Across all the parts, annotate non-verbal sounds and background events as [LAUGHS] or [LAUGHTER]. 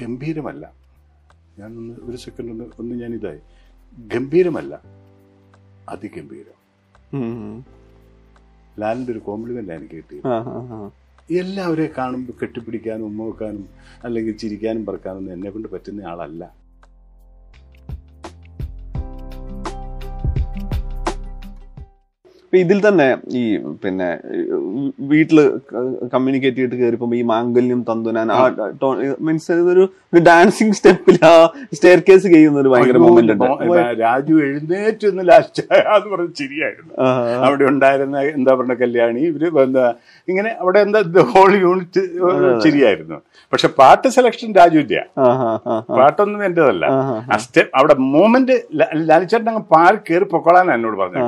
ഗംഭീരമല്ല. ഞാനൊന്ന് ഒരു സെക്കൻഡ് ഒന്ന് ഒന്ന് ഞാൻ ഇതായി ഗംഭീരമല്ല. അതിഗംഭീരം. ലാലിന്റെ ഒരു കോംപ്ലിമെന്റ് എനിക്ക് കിട്ടി. എല്ലാവരെയും കാണുമ്പോൾ കെട്ടിപ്പിടിക്കാനും ഉമ്മ വെക്കാനും അല്ലെങ്കിൽ ചിരിക്കാനും പറക്കാനും എന്നെ കൊണ്ട് പറ്റുന്ന ആളല്ല. ഇതിൽ തന്നെ ഈ പിന്നെ വീട്ടിൽ വീട്ടിൽ കമ്മ്യൂണിക്കേറ്റ് ചെയ്തിട്ട് കയറിപ്പോ ഈ മാംഗല്യം തന്തുനാൻ ആ മീൻസ് ഒരു ഡാൻസിങ് സ്റ്റെപ്പിൽ ആ സ്റ്റെയർ കേസ് ചെയ്യുന്ന ഒരു ഭയങ്കര മൊമെന്റ് ഉണ്ട് രാജു എഴുന്നേറ്റ് ലാസ്റ്റ് എന്ന് പറഞ്ഞ ആ, അവിടെ ഉണ്ടായിരുന്ന എന്താ പറഞ്ഞ കല്യാണി ഇവർ എന്താ ഇങ്ങനെ അവിടെ എന്താ ഹോൾ യൂണിറ്റ് ശരിയായിരുന്നു പക്ഷെ പാട്ട് സെലക്ഷൻ രാജു ഇല്ല. പാട്ടൊന്നും എന്റേതല്ല. ആ, സ്റ്റെപ്പ് അവിടെ മൂമെന്റ് ലാലിച്ചേട്ടൻ അങ്ങ് പാൽ കയറി പൊക്കോളാൻ എന്നോട് പറഞ്ഞു.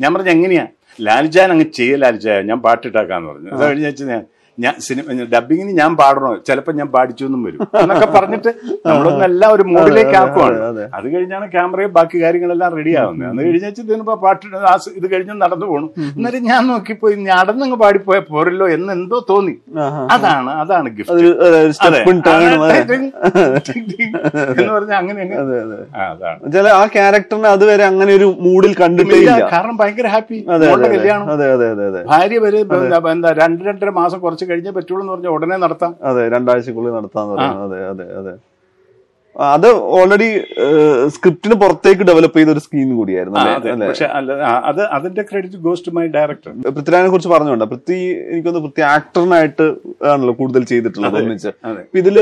ഞാൻ പറഞ്ഞു എങ്ങനെയാ? ലാലിജാൻ അങ്ങ് ചെയ്യ ലാലിച്ചായ ഞാൻ പാട്ടിട്ടാക്കാന്ന് പറഞ്ഞു. അത് കഴിഞ്ഞ ഞാൻ ഞാൻ സിനിമ ഡബിങ്ങിന് ഞാൻ പാടണോ? ചിലപ്പോൾ ഞാൻ പാടിച്ചു എന്നും വരും. എന്നൊക്കെ പറഞ്ഞിട്ട് നമ്മളൊന്നെല്ലാം ഒരു മൂഡിലേക്ക് ആക്കുവാണ്. അതെ. കഴിഞ്ഞാണ് ക്യാമറയും ബാക്കി കാര്യങ്ങളെല്ലാം റെഡി ആവുന്നത്. അന്ന് കഴിഞ്ഞാൽ ഇതിനിപ്പോ പാട്ട് ആ ഇത് കഴിഞ്ഞ് നടന്നു പോകണം എന്നിട്ട് ഞാൻ നോക്കിപ്പോയി നടന്നങ്ങ് പാടിപ്പോയ പോരല്ലോ എന്ന് എന്തോ തോന്നി. അതാണ് അതാണ് ഗിഫ്റ്റ് എന്ന് പറഞ്ഞാൽ അങ്ങനെ ആ, അതാണ്. ചില ആ ക്യാരക്ടറിനെ അതുവരെ അങ്ങനെ ഒരു മൂഡിൽ കണ്ടിട്ടേ ഇല്ല, ഇല്ല. കാരണം ഭയങ്കര ഹാപ്പി കല്യാണം. ഭാര്യ വരെ എന്താ രണ്ട് രണ്ടര മാസം കുറച്ച് കഴിഞ്ഞേ പറ്റുള്ളൂ എന്ന് പറഞ്ഞാൽ ഉടനെ നടത്താം. അതെ രണ്ടാഴ്ചക്കുള്ളിൽ നടത്താന്ന് പറയുന്നത് അതെ അതെ അതെ. അത് ഓൾറെഡി സ്ക്രിപ്റ്റിന് പുറത്തേക്ക് ഡെവലപ്പ് ചെയ്ത ഒരു സ്കീം കൂടിയായിരുന്നു അതെ. പക്ഷെ അത് അതിന്റെ credit goes to my director പൃഥ്വിരാജിനെ കുറിച്ച് പറഞ്ഞുകൊണ്ട് പൃഥ്വി എനിക്കൊന്ന് പൃഥ്വി ആക്ടറിനായിട്ട് ആണല്ലോ കൂടുതൽ ചെയ്തിട്ടുള്ളത് ഒന്നിച്ച്. ഇതിൽ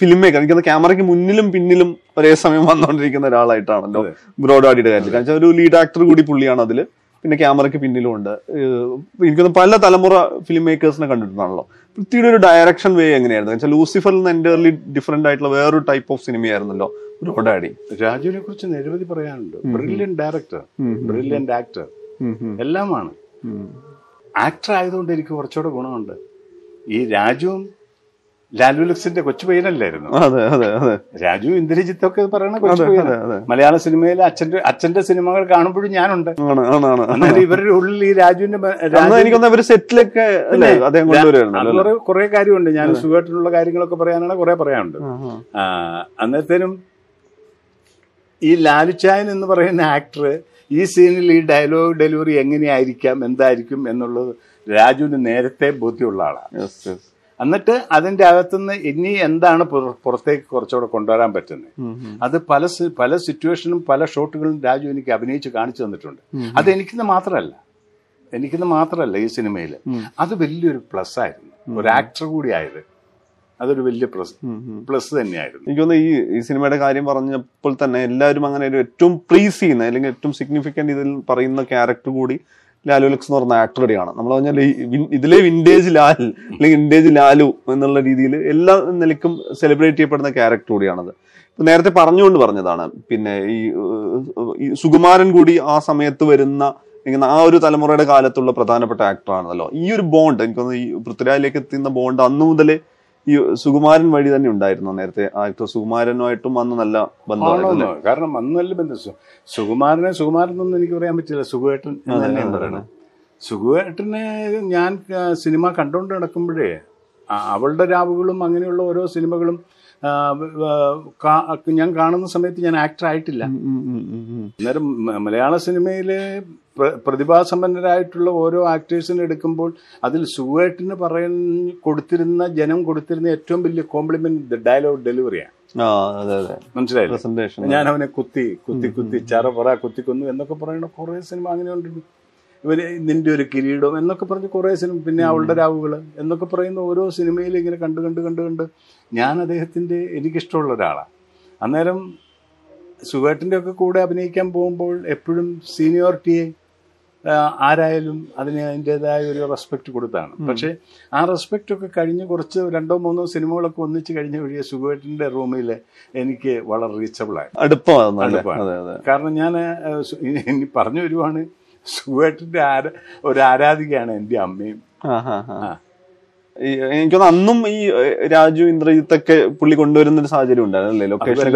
ഫിലിം മേക്കർ എനിക്കത് ക്യാമറയ്ക്ക് മുന്നിലും പിന്നിലും ഒരേ സമയം വന്നുകൊണ്ടിരിക്കുന്ന ഒരാളായിട്ടാണല്ലോ. ബ്രോഡാഡിയുടെ കാര്യത്തിൽ. കാരണം ഒരു ലീഡ് ആക്ടർ കൂടി പുള്ളിയാണ് അതിൽ. പിന്നെ ക്യാമറയ്ക്ക് പിന്നിലും ഉണ്ട് ഏഹ് എനിക്കൊന്ന് പല തലമുറ ഫിലിം മേക്കേഴ്സിനെ കണ്ടിട്ടുണ്ടാണല്ലോ. പൃഥ്വിയുടെ ഒരു ഡയറക്ഷൻ വേ എങ്ങനെയായിരുന്നു? വെച്ചാൽ ലൂസിഫറിൽ നിന്ന് എന്റർലി ഡിഫറെന്റ് ആയിട്ടുള്ള വേറൊരു ടൈപ്പ് ഓഫ് സിനിമയായിരുന്നല്ലോ റോഡാടി രാജുവിനെ കുറിച്ച് നിരവധി പറയാനുണ്ട്. ബ്രില്യൻ ഡയറക്ടർ ബ്രില്യൻ ആക്ടർ എല്ലാമാണ്. ആക്ടർ ആയതുകൊണ്ട് എനിക്ക് കുറച്ചുകൂടെ ഗുണമുണ്ട്. ഈ രാജുവും ലാലു ലക്സിന്റെ കൊച്ചു പയ്യനല്ലായിരുന്നു. അതെ അതെ അതെ. രാജു ഇന്ദ്രജിത്ത് ഒക്കെ പറയുന്ന കൊച്ചു അതെ മലയാള സിനിമയിൽ അച്ഛന്റെ അച്ഛന്റെ സിനിമകൾ കാണുമ്പോഴും ഞാനുണ്ട്. ഇവരുടെ ഉള്ളിൽ ഈ രാജുവിന്റെ എനിക്കൊന്ന് സെറ്റിലൊക്കെ കുറെ കാര്യമുണ്ട്. ഞാൻ സുഖമായിട്ടുള്ള കാര്യങ്ങളൊക്കെ പറയാനാണ് കുറെ പറയാനുണ്ട്. അന്നേരത്തേനും ഈ ലാലുച്ചായൻ എന്ന് പറയുന്ന ആക്ടർ ഈ സീനിൽ ഈ ഡയലോഗ് ഡെലിവറി എങ്ങനെയായിരിക്കാം എന്തായിരിക്കും എന്നുള്ളത് രാജുവിന് നേരത്തെ ബോധ്യമുള്ള ആളാണ്. എന്നിട്ട് അതിന്റെ അകത്തുനിന്ന് ഇനി എന്താണ് പുറത്തേക്ക് കുറച്ചുകൂടെ കൊണ്ടുവരാൻ പറ്റുന്നത്? അത് പല പല സിറ്റുവേഷനും പല ഷോട്ടുകളും രാജു എനിക്ക് അഭിനയിച്ച് കാണിച്ചു തന്നിട്ടുണ്ട്. അത് എനിക്കിന്ന് മാത്രമല്ല. എനിക്കിന്ന് മാത്രമല്ല ഈ സിനിമയിൽ അത് വലിയൊരു പ്ലസ് ആയിരുന്നു ഒരു ആക്ടർ കൂടി ആയത് അതൊരു വലിയ പ്ലസ് പ്ലസ് തന്നെയായിരുന്നു. എനിക്ക് തോന്നുന്നു ഈ ഈ സിനിമയുടെ കാര്യം പറഞ്ഞപ്പോൾ തന്നെ എല്ലാവരും അങ്ങനെ ഒരു ഏറ്റവും പ്ലീസ് ചെയ്യുന്ന അല്ലെങ്കിൽ ഏറ്റവും സിഗ്നിഫിക്കന്റ് ഇതിൽ പറയുന്ന ക്യാരക്ടർ കൂടി ലാലു ലക്സ് എന്ന് പറഞ്ഞ ആക്ടർ കൂടിയാണ്. നമ്മൾ പറഞ്ഞാൽ ഇതിലെ വിന്റേജ് ലാൽ അല്ലെങ്കിൽ വിന്റേജ് ലാലു എന്നുള്ള രീതിയിൽ എല്ലാ നിലയ്ക്കും സെലിബ്രേറ്റ് ചെയ്യപ്പെടുന്ന ക്യാരക്ടർ കൂടിയാണത്. നേരത്തെ പറഞ്ഞുകൊണ്ട് പറഞ്ഞതാണ്. പിന്നെ ഈ സുകുമാരൻ കൂടി ആ സമയത്ത് വരുന്ന ആ ഒരു തലമുറയുടെ കാലത്തുള്ള പ്രധാനപ്പെട്ട ആക്ടറാണല്ലോ ഈ ഒരു ബോണ്ട് എനിക്ക് തോന്നുന്നു ഈ പൃഥ്വിരാജിലേക്ക് എത്തുന്ന ബോണ്ട് അന്നു മുതലേ ഈ സുകുമാരൻ വഴി തന്നെ ഉണ്ടായിരുന്നു നേരത്തെ? ആക്ടർ സുകുമാരനുമായിട്ടും അന്ന് നല്ല ബന്ധമായിരുന്നു? കാരണം അന്ന് നല്ല ബന്ധം. സുകുമാരനെ സുകുമാരൻ ഒന്നും എനിക്ക് പറയാൻ പറ്റില്ല. സുഖുവേട്ടൻ സുഖേട്ടനെ തന്നെയാണ് പറയണത്. സുഖുവേട്ടനെ ഞാൻ സിനിമ കണ്ടുകൊണ്ട് നടക്കുമ്പോഴേ അവളുടെ രാവുകളും അങ്ങനെയുള്ള ഓരോ സിനിമകളും ഞാൻ കാണുന്ന സമയത്ത് ഞാൻ ആക്ടർ ആയിട്ടില്ല. അന്നേരം മലയാള സിനിമയിലെ പ്ര- പ്രതിഭാസമ്പന്നരായിട്ടുള്ള ഓരോ ആക്ടേഴ്സിനെ എടുക്കുമ്പോൾ അതിൽ സുഖമായിട്ടിന് പറയുന്ന കൊടുത്തിരുന്ന ജനം കൊടുത്തിരുന്ന ഏറ്റവും വലിയ കോംപ്ലിമെന്റ് ഡയലോഗ് ഡെലിവറിയാണ് മനസ്സിലായില്ലേ? ഞാൻ അവനെ കുത്തി കുത്തി കുത്തി ചറ പറ കുത്തിക്കൊന്നു എന്നൊക്കെ പറയുന്ന കുറെ സിനിമ അങ്ങനെ ഉണ്ട് ഇവർ നിന്റെ ഒരു കിരീടം എന്നൊക്കെ പറഞ്ഞ് കുറെ സിനിമ പിന്നെ അവളുടെ രാവുകൾ എന്നൊക്കെ പറയുന്ന ഓരോ സിനിമയിൽ ഇങ്ങനെ കണ്ട് കണ്ട് കണ്ട് കണ്ട് ഞാൻ അദ്ദേഹത്തിന്റെ എനിക്കിഷ്ടമുള്ള ഒരാളാണ് അന്നേരം സുഖേട്ടന്റെ ഒക്കെ കൂടെ അഭിനയിക്കാൻ പോകുമ്പോൾ എപ്പോഴും സീനിയോറിറ്റിയെ ആരായാലും അതിന് അതിന്റെതായ ഒരു റെസ്പെക്ട് കൊടുത്താണ്. പക്ഷേ ആ റെസ്പെക്റ്റ് ഒക്കെ കഴിഞ്ഞ് കുറച്ച് രണ്ടോ മൂന്നോ സിനിമകളൊക്കെ ഒന്നിച്ച് കഴിഞ്ഞ വഴി സുഖേട്ടന്റെ റൂമിൽ എനിക്ക് വളരെ അല്ലേ അടുപ്പമാണ്. കാരണം ഞാൻ ഇനി പറഞ്ഞു വരുവാണ് ആര ഒരു ആരാധികയാണ് എന്റെ അമ്മയും. എനിക്കൊന്ന് അന്നും ഈ രാജു ഇന്ദ്രജിത്തൊക്കെ പുള്ളി കൊണ്ടുവരുന്ന ഒരു സാഹചര്യം ഉണ്ടായിരുന്നല്ലേ? ലൊക്കേഷൻ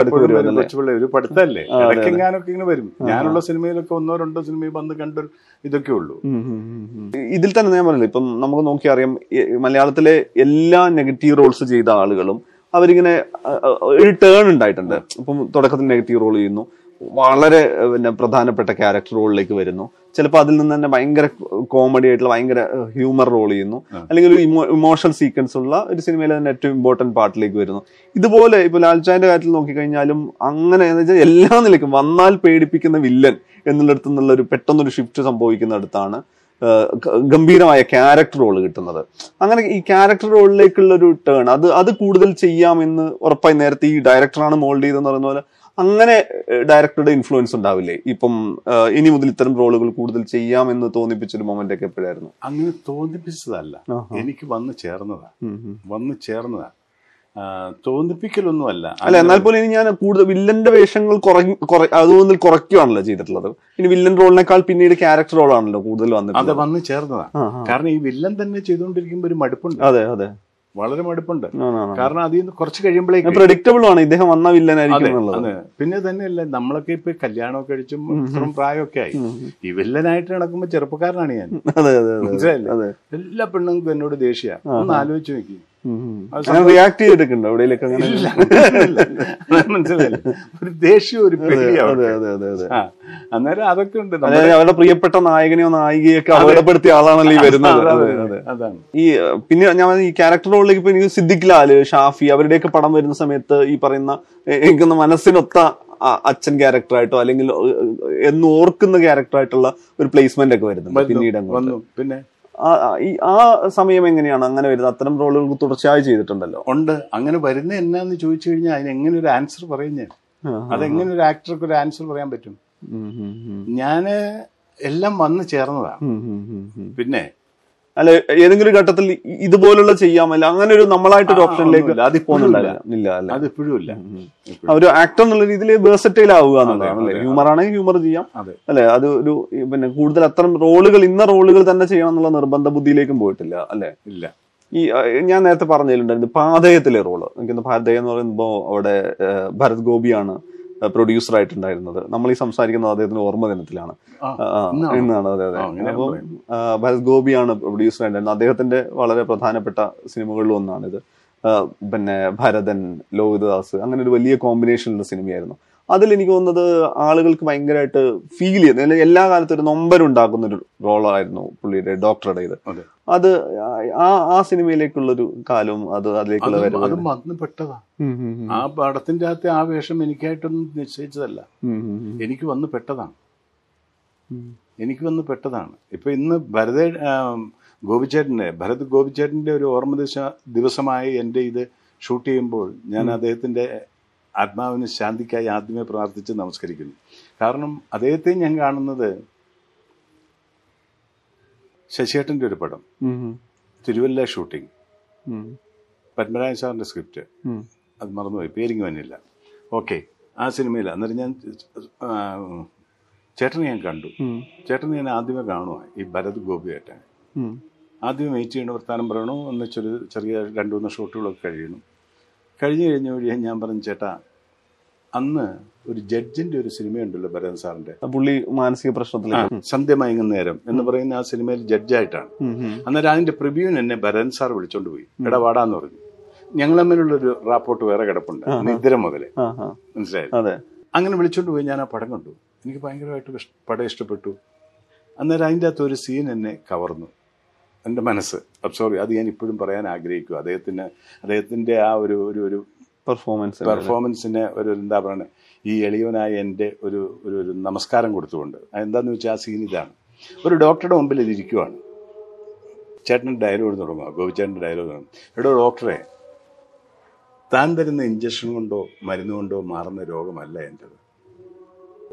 ഒരു പഠിത്തല്ലേ. ഇടയ്ക്കെങ്ങാനൊക്കെ ഇങ്ങനെ വരും. ഞാനുള്ള സിനിമയിലൊക്കെ ഒന്നോ രണ്ടോ സിനിമയിൽ വന്ന് കണ്ടൊരു ഇതൊക്കെ ഉള്ളൂ. ഇതിൽ തന്നെ ഞാൻ പറഞ്ഞില്ല ഇപ്പം നമുക്ക് നോക്കി അറിയാം മലയാളത്തിലെ എല്ലാ നെഗറ്റീവ് റോൾസ് ചെയ്ത ആളുകളും അവരിങ്ങനെ ഒരു ടേൺ ഉണ്ടായിട്ടുണ്ട്. ഇപ്പം തുടക്കത്തിൽ നെഗറ്റീവ് റോൾ ചെയ്യുന്നു. വളരെ പിന്നെ പ്രധാനപ്പെട്ട ക്യാരക്ടർ റോളിലേക്ക് വരുന്നു. ചിലപ്പോൾ അതിൽ നിന്ന് തന്നെ ഭയങ്കര കോമഡി ആയിട്ടുള്ള ഭയങ്കര ഹ്യൂമർ റോൾ ചെയ്യുന്നു. അല്ലെങ്കിൽ ഒരു ഇമോഷണൽ സീക്വൻസ് ഉള്ള ഒരു സിനിമയിലെ തന്നെ ഏറ്റവും ഇമ്പോർട്ടന്റ് പാർട്ടിലേക്ക് വരുന്നു. ഇതുപോലെ ഇപ്പോൾ ലാൽച്ചാന്റെ കാര്യത്തിൽ നോക്കിക്കഴിഞ്ഞാലും അങ്ങനെ എന്ന് വെച്ചാൽ എല്ലാ നിലയ്ക്കും വന്നാൽ പേടിപ്പിക്കുന്ന വില്ലൻ എന്നുള്ളിടത്തു നിന്നുള്ള ഒരു പെട്ടെന്നൊരു ഷിഫ്റ്റ് സംഭവിക്കുന്നിടത്താണ് അടുത്താണ് ഗംഭീരമായ ക്യാരക്ടർ റോൾ കിട്ടുന്നത്. അങ്ങനെ ഈ ക്യാരക്ടർ റോളിലേക്കുള്ള ഒരു ടേൺ അത് അത് കൂടുതൽ ചെയ്യാമെന്ന് ഉറപ്പായി നേരത്തെ ഈ ഡയറക്ടറാണ് മോൾഡ് ചെയ്തെന്ന് പറയുന്ന പോലെ അങ്ങനെ ഡയറക്ടറുടെ ഇൻഫ്ലുവൻസ് ഉണ്ടാവില്ലേ? ഇപ്പം ഇനി മുതൽ ഇത്തരം റോളുകൾ കൂടുതൽ ചെയ്യാം എന്ന് തോന്നിപ്പിച്ചൊരു മൊമെന്റ് ഒക്കെ എപ്പോഴായിരുന്നു? അങ്ങനെ തോന്നിപ്പിച്ചതല്ല. എനിക്ക് വന്ന് ചേർന്നതാ. വന്ന് ചേർന്നതാ. തോന്നിപ്പിക്കലൊന്നുമല്ല. അല്ല എന്നാൽ പോലും ഇനി ഞാൻ കൂടുതൽ വില്ലന്റെ വേഷങ്ങൾ അതുകൊണ്ട് കുറയ്ക്കുകയാണല്ലോ ചെയ്തിട്ടുള്ളത്. ഇനി വില്ലൻ റോളിനേക്കാൾ പിന്നീട് ക്യാരക്ടർ റോളാണല്ലോ കൂടുതൽ അത് വന്ന് ചേർന്നതാ. ആ, ആ. കാരണം ഈ വില്ലൻ തന്നെ ചെയ്തുകൊണ്ടിരിക്കുമ്പോൾ ഒരു മടുപ്പുണ്ട്. അതെ അതെ. വളരെ മടുപ്പുണ്ട്. കാരണം അതിൽ നിന്ന് കുറച്ച് കഴിയുമ്പോഴേക്കും പ്രഡിക്റ്റബിൾ ആണ്. ഇദ്ദേഹം വന്ന വില്ലനായിരിക്കും പിന്നെ തന്നെയല്ല നമ്മളൊക്കെ ഇപ്പൊ കല്യാണമൊക്കെ കഴിച്ചും ഇത്രയും പ്രായമൊക്കെ ആയി ഈ വില്ലനായിട്ട് നടക്കുമ്പോ ചെറുപ്പക്കാരനാണ് ഞാൻ. മനസ്സിലായില്ലേ? എല്ലാ പെണ്ണുങ്ങൾക്കും എന്നോട് ദേഷ്യ. ഒന്ന് ആലോചിച്ച് നോക്കി റിയാക്ട് ചെയ്തിട്ടുണ്ടോ അവിടെയൊക്കെ അങ്ങനെ. മനസ്സിലായില്ലേ. ഒരു ദേഷ്യം ഒരു അന്നേരം അതൊക്കെ ഉണ്ട് അവരുടെ പ്രിയപ്പെട്ട നായകനെയോ നായികയൊക്കെ അപകടപ്പെടുത്തിയ ആളാണല്ലോ ഈ വരുന്നത്. അതെ, അതെ, അതെ, അതെ. അതാണ്. ഈ പിന്നെ ഞാൻ ഈ ക്യാരക്ടർ റോളിലേക്ക് ഇപ്പൊ എനിക്ക് സിദ്ദിഖ് ലാൽ ഷാഫി അവരുടെയൊക്കെ പടം വരുന്ന സമയത്ത് ഈ പറയുന്ന എനിക്കൊന്ന് മനസ്സിനൊത്ത അച്ഛൻ ക്യാരക്ടറായിട്ടോ അല്ലെങ്കിൽ എന്ന് ഓർക്കുന്ന ക്യാരക്ടറായിട്ടുള്ള ഒരു പ്ലേസ്മെന്റ് ഒക്കെ വരുന്നുണ്ട് പിന്നീട് പിന്നെ? ആ- ആ- ഈ ആ സമയം എങ്ങനെയാണ്? അങ്ങനെ വരുന്നത്. അത്തരം റോളുകൾ തുടർച്ചയായി ചെയ്തിട്ടുണ്ടല്ലോ. ഉണ്ട്. അങ്ങനെ വരുന്ന എന്നാന്ന് ചോദിച്ചു കഴിഞ്ഞാൽ അതിന് എങ്ങനെ ഒരു ആൻസർ പറയുന്നത് അതെങ്ങനെ ഒരു ആക്ടർക്ക് ഒരു ആൻസർ പറയാൻ പറ്റും. ഞാൻ എല്ലാം വന്ന് ചേർന്നതാ. ഉം, ഉം, ഉം, ഉം. പിന്നെ അല്ല ഏതെങ്കിലും ഘട്ടത്തിൽ ഇതുപോലുള്ള ചെയ്യാമല്ല അങ്ങനെ ഒരു നമ്മളായിട്ടൊരു ഓപ്ഷനിലേക്ക്. അതിപ്പോഴും ഇല്ല ഒരു ആക്ടർ എന്നുള്ള രീതിയിൽ വേഴ്സറ്റൈൽ ആവുക എന്നുള്ളതാണ് അല്ലെ? ഹ്യൂമർ ആണെങ്കിൽ ഹ്യൂമർ ചെയ്യാം. അല്ലെ അത് ഒരു പിന്നെ കൂടുതൽ അത്തരം റോളുകൾ ഇന്ന റോളുകൾ തന്നെ ചെയ്യണം എന്നുള്ള നിർബന്ധ ബുദ്ധിയിലേക്കും പോയിട്ടില്ല അല്ലെ? ഇല്ല. ഈ ഞാൻ നേരത്തെ പറഞ്ഞിട്ടുണ്ടായിരുന്നു പാതയത്തിലെ റോൾ. എനിക്ക് പാതയം എന്ന് പറയുമ്പോൾ അവിടെ ഭരത് ഗോപിയാണ് പ്രൊഡ്യൂസർ ആയിട്ടുണ്ടായിരുന്നത് നമ്മൾ ഈ സംസാരിക്കുന്നത് അദ്ദേഹത്തിന്റെ ഓർമ്മ ദിനത്തിലാണ്? ഇന്നാണ്? അതെ അതെ. അപ്പോൾ അപ്പം ഭരത് ഗോപിയാണ് പ്രൊഡ്യൂസർ ആയിട്ടുണ്ടായിരുന്നത് അദ്ദേഹത്തിന്റെ വളരെ പ്രധാനപ്പെട്ട സിനിമകളിൽ ഒന്നാണിത്. പിന്നെ ഭരതൻ ലോഹിതദാസ് അങ്ങനെ ഒരു വലിയ കോമ്പിനേഷനുള്ള സിനിമയായിരുന്നു. അതിൽ എനിക്ക് തോന്നുന്നത് ആളുകൾക്ക് ഭയങ്കരമായിട്ട് ഫീൽ ചെയ്യുന്നത് എല്ലാ കാലത്തും ഒരു നൊമ്പരുണ്ടാക്കുന്ന ഒരു റോളായിരുന്നു പുള്ളിയുടെ ഡോക്ടറുടെ ഇത്. അത്. ആ ആ സിനിമയിലേക്കുള്ളൊരു കാലവും അത് അതിലേക്കുള്ള അത് വരവ് അതും പെട്ടതാ. ഉം, ഉം, ഉം. ആ പടത്തിന്റെ അകത്തെ ആ വേഷം എനിക്കായിട്ടൊന്നും നിശ്ചയിച്ചതല്ല. എനിക്ക് വന്ന് പെട്ടതാണ്. എനിക്ക് വന്ന് പെട്ടതാണ്. ഇപ്പൊ ഇന്ന് ഭരത ഗോപിച്ചേട്ടന്റെ ഭരത് ഗോപിച്ചേട്ടന്റെ ഒരു ഓർമ്മ ദിവസ ദിവസമായി എന്റെ ഇത് ഷൂട്ട് ചെയ്യുമ്പോൾ ഞാൻ അദ്ദേഹത്തിന്റെ ആത്മാവിന് ശാന്തിക്കായി ആദ്യമേ പ്രാർത്ഥിച്ച് നമസ്കരിക്കുന്നു. കാരണം അദ്ദേഹത്തെ ഞാൻ കാണുന്നത് ശശിയേട്ടന്റെ ഒരു പടം. തിരുവല്ല ഷൂട്ടിംഗ് പത്മരാജൻ പത്മരാജ സാറിന്റെ സ്ക്രിപ്റ്റ് അത് മറന്നുപോയി. പേരിങ് വന്നില്ല. ഓക്കെ. ആ സിനിമയിൽ അന്നേരം ഞാൻ ചേട്ടനെ ഞാൻ കണ്ടു. ചേട്ടനെ ഞാൻ ആദ്യമേ കാണുക ഈ ഭരത് ഗോപിയേട്ടൻ ആദ്യമേ ആദ്യം വെയിറ്റ് ചെയ്യണ വർത്താനം പറയണു ഒന്നിച്ചൊരു ചെറിയ രണ്ട് മൂന്ന് ഷോട്ടുകളൊക്കെ കഴിയണം. കഴിഞ്ഞ് കഴിഞ്ഞ വഴി ഞാൻ പറഞ്ഞു ചേട്ടാ അന്ന് ഒരു ജഡ്ജിന്റെ ഒരു സിനിമ ഉണ്ടല്ലോ ഭരതൻ സാറിന്റെ. പുള്ളി മാനസിക പ്രശ്നത്തിൽ സന്ധ്യമയങ്ങുന്ന സന്ധ്യ മയങ്ങുന്നേരം എന്ന് പറയുന്ന ആ സിനിമയിൽ ജഡ്ജായിട്ടാണ്. അന്നേരം അതിന്റെ പ്രിവ്യൂവിന് എന്നെ ഭരതൻ സാർ വിളിച്ചോണ്ട് പോയി. എടാ വാടാന്ന് പറഞ്ഞു. ഞങ്ങൾ തമ്മിലുള്ളൊരു റാപ്പോർട്ട് വേറെ കിടപ്പുണ്ട്. നിദ്ര മുതലേ. മനസ്സിലായി? അതെ. അങ്ങനെ വിളിച്ചോണ്ട് പോയി ഞാൻ ആ പടം കണ്ടു. എനിക്ക് ഭയങ്കരമായിട്ട് പടം ഇഷ്ടപ്പെട്ടു. അന്നേരം അതിന്റെ അകത്ത് ഒരു സീൻ എന്നെ കവർന്നു. എന്റെ മനസ്സ്. സോറി അത് ഞാൻ ഇപ്പോഴും പറയാൻ ആഗ്രഹിക്കും അദ്ദേഹത്തിന് അദ്ദേഹത്തിന്റെ ആ ഒരു ഒരു ഒരു പെർഫോമൻസ് പെർഫോമൻസിന് ഒരു എന്താ പറയുന്നത് ഈ എളിയവനായ എന്റെ ഒരു ഒരു ഒരു നമസ്കാരം കൊടുത്തുകൊണ്ട്. എന്താണെന്ന് വെച്ചാൽ ആ സീൻ ഇതാണ്. ഒരു ഡോക്ടറുടെ മുമ്പിൽ ഇതിരിക്കുവാണ് ചേട്ടൻ ഡയലോഗ് തുടങ്ങുക. ഗോപിച്ചേട്ടന്റെ ഡയലോഗ് തുടങ്ങും എടോ ഡോക്ടറെ താൻ തരുന്ന ഇഞ്ചക്ഷൻ കൊണ്ടോ മരുന്ന് കൊണ്ടോ മാറുന്ന രോഗമല്ല എന്റെത്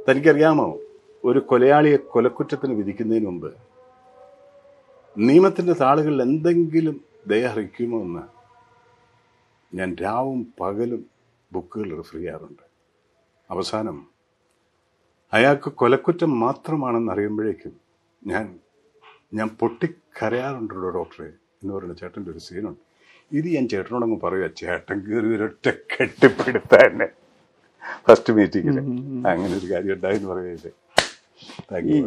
തനിക്കറിയാമോ? ഒരു കൊലയാളിയെ കൊലക്കുറ്റത്തിന് വിധിക്കുന്നതിന് മുമ്പ് നിയമത്തിന്റെ താളുകളിൽ എന്തെങ്കിലും ദയഹരിക്കുമോ എന്ന് ഞാൻ രാവും പകലും ബുക്കുകൾ റെഫർ ചെയ്യാറുണ്ട്. അവസാനം അയാൾക്ക് കൊലക്കുറ്റം മാത്രമാണെന്ന് അറിയുമ്പോഴേക്കും ഞാൻ ഞാൻ പൊട്ടിക്കരയാറുണ്ടല്ലോ ഡോക്ടറെ എന്ന് പറയുന്ന ചേട്ടന്റെ ഒരു സീനുണ്ട് ഇത് ഞാൻ ചേട്ടനോടങ്ങ് പറയുക ചേട്ടൻ കയറി ഒരൊറ്റ കെട്ടിപ്പിടുത്തന്നെ ഫസ്റ്റ് മീറ്റിങ്ങിൽ അങ്ങനെ ഒരു കാര്യം ഉണ്ടായെന്ന് പറയുന്നത്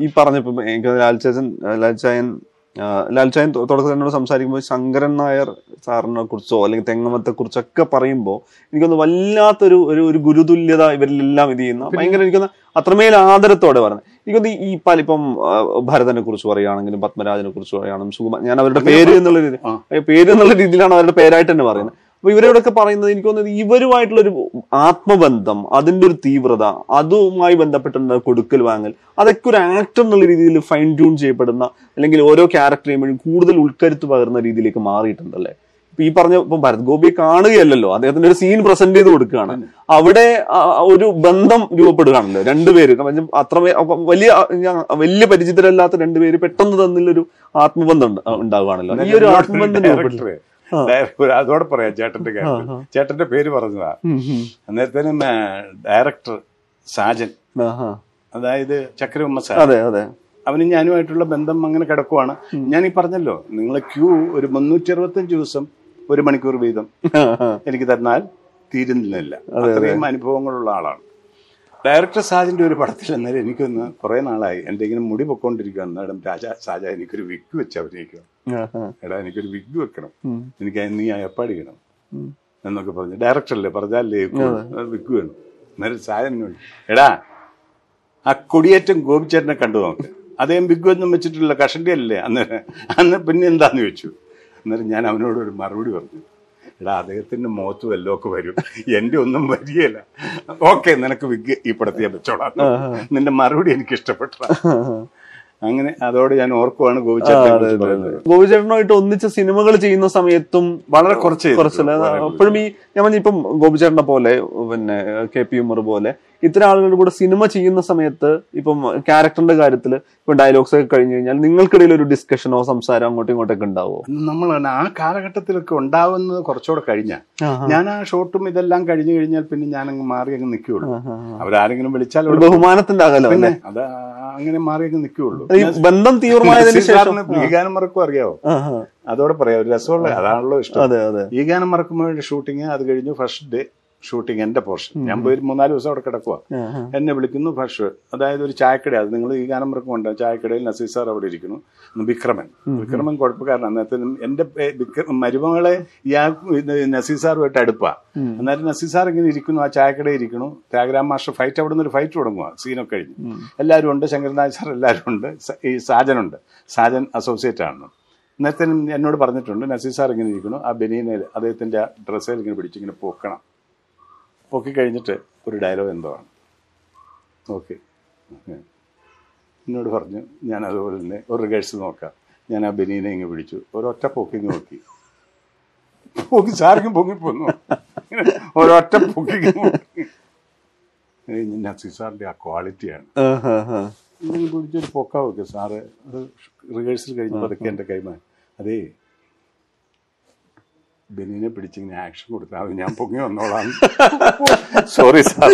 ഈ പറഞ്ഞപ്പോൾ പറഞ്ഞപ്പോ എനിക്ക് ലാൽച്ചായൻ ലാൽച്ചായൻ ലാൽച്ചായൻ തൊ- തുടക്കത്തിൽ എന്നോട് സംസാരിക്കുമ്പോൾ ശങ്കരൻ നായർ സാറിനെ കുറിച്ചോ അല്ലെങ്കിൽ തെങ്ങമത്തെ കുറിച്ചൊക്കെ പറയുമ്പോൾ എനിക്കൊന്ന് വല്ലാത്തൊരു ഒരു ഒരു ഗുരുതുല്യത ഇവരിലെല്ലാം ഇത് ചെയ്യുന്ന ഭയങ്കര എനിക്കൊന്ന് അത്രമേൽ ആദരത്തോടെ പറഞ്ഞു. എനിക്കൊന്ന് ഈ പലിപ്പം ഭരതനെ കുറിച്ച് പറയുകയാണെങ്കിലും പത്മരാജനെ കുറിച്ച് പറയുകയാണെങ്കിലും സുകുമാർ ഞാൻ അവരുടെ പേര് എന്നുള്ള രീതി പേര് എന്നുള്ള രീതിയിലാണ് അവരുടെ പേരായിട്ട് തന്നെ പറയുന്നത്. അപ്പൊ ഇവരോടൊക്കെ പറയുന്നത് എനിക്ക് തോന്നുന്നത് ഇവരുമായിട്ടുള്ള ഒരു ആത്മബന്ധം അതിന്റെ ഒരു തീവ്രത അതുമായി ബന്ധപ്പെട്ടുള്ള കൊടുക്കൽ വാങ്ങൽ അതൊക്കെ ഒരു ആക്ടർ എന്നുള്ള രീതിയിൽ ഫൈൻ ട്യൂൺ ചെയ്യപ്പെടുന്ന അല്ലെങ്കിൽ ഓരോ ക്യാരക്ടറേയും കൂടുതൽ ഉൾക്കരുത്ത് പകർന്ന രീതിയിലേക്ക് മാറിയിട്ടുണ്ടല്ലേ ഇപ്പൊ ഈ പറഞ്ഞ ഇപ്പൊ ഭരത് ഗോപിയെ കാണുകയല്ലല്ലോ അദ്ദേഹത്തിന്റെ ഒരു സീൻ പ്രസന്റ് ചെയ്ത് കൊടുക്കുകയാണ്. അവിടെ ഒരു ബന്ധം രൂപപ്പെടുകയാണല്ലോ രണ്ടുപേര് അത്ര വലിയ വലിയ പരിചിതരല്ലാത്ത രണ്ടുപേര് പെട്ടെന്ന് തന്നിലൊരു ആത്മബന്ധം ഉണ്ട്- ഉണ്ടാവുകയാണല്ലോ. ഈ ഒരു ആത്മബന്ധം രൂപപ്പെട്ടു അതോടെ പറയാം ചേട്ടന്റെ കാര്യം. ചേട്ടന്റെ പേര് പറഞ്ഞതാ. അന്നേരത്തേനും ഡയറക്ടർ സാജൻ. അതായത് അതെ അതെ. അവനും ഞാനുമായിട്ടുള്ള ബന്ധം അങ്ങനെ കിടക്കുവാണ്. ഞാൻ ഈ പറഞ്ഞല്ലോ നിങ്ങളെ ക്യൂ ഒരു മുന്നൂറ്റി അറുപത്തഞ്ച് ദിവസം ഒരു മണിക്കൂർ വീതം എനിക്ക് തന്നാൽ തീരുന്നില്ല. അത്രയും അനുഭവങ്ങളുള്ള ആളാണ്. ഡയറക്ടർ സാജിന്റെ ഒരു പടത്തിൽ എന്നാലും എനിക്കൊന്ന് കുറെ നാളായി. എന്തെങ്കിലും ഇങ്ങനെ മുടി പൊക്കോണ്ടിരിക്കുക എന്നാലും രാജ സാജ എനിക്കൊരു വിക്ക് വെച്ച് അഭിനയിക്കുക. എടാ എനിക്കൊരു വിഗ് വെക്കണം. എനിക്ക് നീ ചെയ്യണം ഉം. എന്നൊക്കെ പറഞ്ഞു. ഡയറക്ടറല്ലേ? പറഞ്ഞാലേ വിഗ് വേണം. എന്നൊരു സാധനം എന്നോട്, എടാ ആ കൊടിയേറ്റം ഗോപിച്ചേട്ടനെ കണ്ടു നോക്ക്. അദ്ദേഹം ബിഗ് ഒന്നും വെച്ചിട്ടില്ല കഷണ്ടി അല്ലേ? അന്നേരം അന്ന് പിന്നെ എന്താന്ന് ചോദിച്ചു? അന്നേരം ഞാൻ അവനോട് ഒരു മറുപടി പറഞ്ഞു. എടാ അദ്ദേഹത്തിന്റെ മുഖത്ത് ഒക്കെ വരും. എന്റെ ഒന്നും വരികയില്ല. ഓക്കെ നിനക്ക് വിഗ് ഈ പടത്തിൽ വെച്ചോളാം. നിന്റെ മറുപടി എനിക്ക് ഇഷ്ടപ്പെട്ട. അങ്ങനെ അതോട് ഞാൻ ഓർക്കുവാണ് ഗോപിച്ചേട്ടൻ ഗോപിചേട്ടനുമായിട്ട് ഒന്നിച്ച സിനിമകൾ ചെയ്യുന്ന സമയത്തും വളരെ കുറച്ച് കുറച്ചല്ല? അപ്പോഴും ഈ ഞാൻ പറഞ്ഞ ഇപ്പം ഗോപിചേട്ടനെ പോലെ പിന്നെ കെ പി ഉമ്മർ പോലെ ഇത്തരം ആളുകളുടെ കൂടെ സിനിമ ചെയ്യുന്ന സമയത്ത് ഇപ്പം ക്യാരക്ടറിന്റെ കാര്യത്തിൽ ഇപ്പം ഡയലോഗ്സ് ഒക്കെ കഴിഞ്ഞു കഴിഞ്ഞാൽ നിങ്ങൾക്കിടയിൽ ഒരു ഡിസ്കഷനോ സംസാരം അങ്ങോട്ടും ഇങ്ങോട്ടൊക്കെ ഉണ്ടാവോ? നമ്മൾ ആ കാലഘട്ടത്തിലൊക്കെ ഉണ്ടാവുന്നത് കുറച്ചുകൂടെ കഴിഞ്ഞ. ഞാൻ ആ ഷോട്ടും ഇതെല്ലാം കഴിഞ്ഞു കഴിഞ്ഞാൽ പിന്നെ ഞാൻ അങ്ങ് മാറി അങ്ങ് നിൽക്കുകയുള്ളൂ. അവരാരെങ്കിലും വിളിച്ചാൽ ബഹുമാനത്തിന്റെ അകലം പിന്നെ അത് അങ്ങനെ മാറി അങ്ങ് നിൽക്കുകയുള്ളൂ. ബന്ധം തീവ്രമായതിനു ശേഷം. ഈ ഗാനം മറക്കും അറിയാവോ. അതോടെ പറയാം ഒരു രസമുള്ള അതാണല്ലോ ഇഷ്ടം. ഈ ഗാനം മറക്കുമ്പോൾ ഷൂട്ടിങ് അത് കഴിഞ്ഞു ഫസ്റ്റ് ഡേ ഷൂട്ടിങ് എന്റെ പോർഷൻ. ഞാൻ പോയി മൂന്നാൽ ദിവസം അവിടെ കിടക്കുക എന്നെ വിളിക്കുന്നു ഭക്ഷ് അതായത് ഒരു ചായക്കട. അത് നിങ്ങൾ ഈ ഗാനം മറക്കുമുണ്ട് ചായക്കടയിൽ നസീർ സാർ അവിടെ ഇരിക്കുന്നു. വിക്രമൻ. വിക്രമൻ കുഴപ്പക്കാരൻ അന്നത്തെ എന്റെ മരുമകളെ ഇയാൾ നസീർ സാറുമായിട്ട് അടുപ്പാ. എന്നാലും നസീർ സാർ ഇങ്ങനെ ഇരിക്കുന്നു. ആ ചായക്കടയിൽ ഇരിക്കുന്നു. ത്യാഗരാം മാസ്റ്റർ ഫൈറ്റ് അവിടെ നിന്ന് ഒരു ഫൈറ്റ് തുടങ്ങുക സീനൊക്കെ കഴിഞ്ഞു. എല്ലാവരും ഉണ്ട്. ശങ്കരനാഥ് സാർ എല്ലാവരും ഉണ്ട്. ഈ സാജനുണ്ട് സാജൻ അസോസിയേറ്റ് ആണ്. നേരത്തെ എന്നോട് പറഞ്ഞിട്ടുണ്ട് നസീർ സാർ ഇങ്ങനെ ഇരിക്കുന്നു. ആ ബനീനയിൽ അദ്ദേഹത്തിന്റെ ഡ്രസ്സിൽ ഇങ്ങനെ പിടിച്ചിങ്ങനെ പൊക്കണം. പൊക്കി കഴിഞ്ഞിട്ട് ഒരു ഡയലോഗ് എന്തോ ആണ്. ഓക്കെ. എന്നോട് പറഞ്ഞു ഞാൻ അതുപോലെ തന്നെ ഒരു റിഹേഴ്സൽ നോക്കാം. ഞാൻ ആ ബനീനെ ഇങ്ങ് പിടിച്ചു ഒരൊറ്റ പൊക്കിങ് നോക്കി. പൊക്കി സാർക്കും പൊങ്ങിപ്പോന്നു ഒരൊറ്റ പൊക്കിങ് നോക്കി. നസീർ സാറിന്റെ ആ ക്വാളിറ്റിയാണ്. ഇങ്ങനെ പിടിച്ചൊരു പൊക്ക വെക്ക് സാറ്. അത് റിഹേഴ്സൽ കഴിഞ്ഞ് പതുക്കെ എന്റെ കൈമാ അതേ ബെനീനെ പിടിച്ചിങ്ങനെ ആക്ഷൻ കൊടുത്താൽ അത് ഞാൻ പൊങ്ങി വന്നോളാം. സോറി സാർ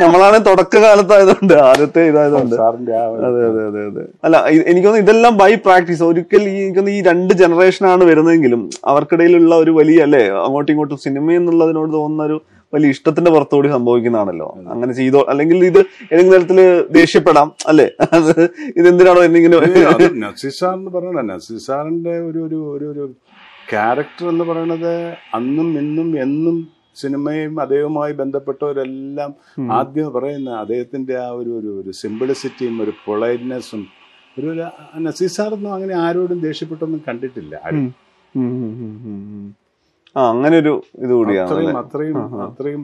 നമ്മളാണ് തുടക്കകാലത്തായതുകൊണ്ട് ആദ്യത്തെ ഇതായതുകൊണ്ട്. സാറിന്റെ ആ ഒരു- അതെ അതെ അതെ അതെ. അല്ല എനിക്കൊന്ന് ഇതെല്ലാം ബൈ പ്രാക്ടീസ് ഒരിക്കൽ ഈ എനിക്കൊന്ന് ഈ രണ്ട് ജനറേഷനാണ് വരുന്നതെങ്കിലും അവർക്കിടയിലുള്ള ഒരു വലിയ അല്ലേ അങ്ങോട്ടും ഇങ്ങോട്ടും സിനിമ എന്നുള്ളതിനോട് തോന്നുന്ന ഒരു വലിയ ഇഷ്ടത്തിന്റെ പുറത്തുകൂടി സംഭവിക്കുന്നതാണല്ലോ. അങ്ങനെ ചെയ്തോ അല്ലെങ്കിൽ ഇത് ഏതെങ്കിലും തരത്തിൽ ദേഷ്യപ്പെടാം അല്ലെ? ഇത് ഇതെന്തിനാണോ എന്നിങ്ങനെ നസീസാറിന് നസീർ നസീസാറിന്റെ സാറിന്റെ ഒരു ഒരു ഒരു ക്യാരക്ടർ എന്ന് പറയുന്നത് അന്നും ഇന്നും എന്നും സിനിമയും അദ്ദേഹവുമായി ബന്ധപ്പെട്ടവരെല്ലാം ആദ്യം പറയുന്ന അദ്ദേഹത്തിന്റെ ആ ഒരു ഒരു ഒരു സിംപിളിസിറ്റിയും ഒരു പൊളൈറ്റ്നെസ്സും ഒരു നസീസാറൊന്നും സാറൊന്നും അങ്ങനെ ആരോടും ദേഷ്യപ്പെട്ടൊന്നും കണ്ടിട്ടില്ല ആരും. അങ്ങനെ ഒരു ഇത് കൂടിയാണ് അത്രയും അത്രയും അത്രയും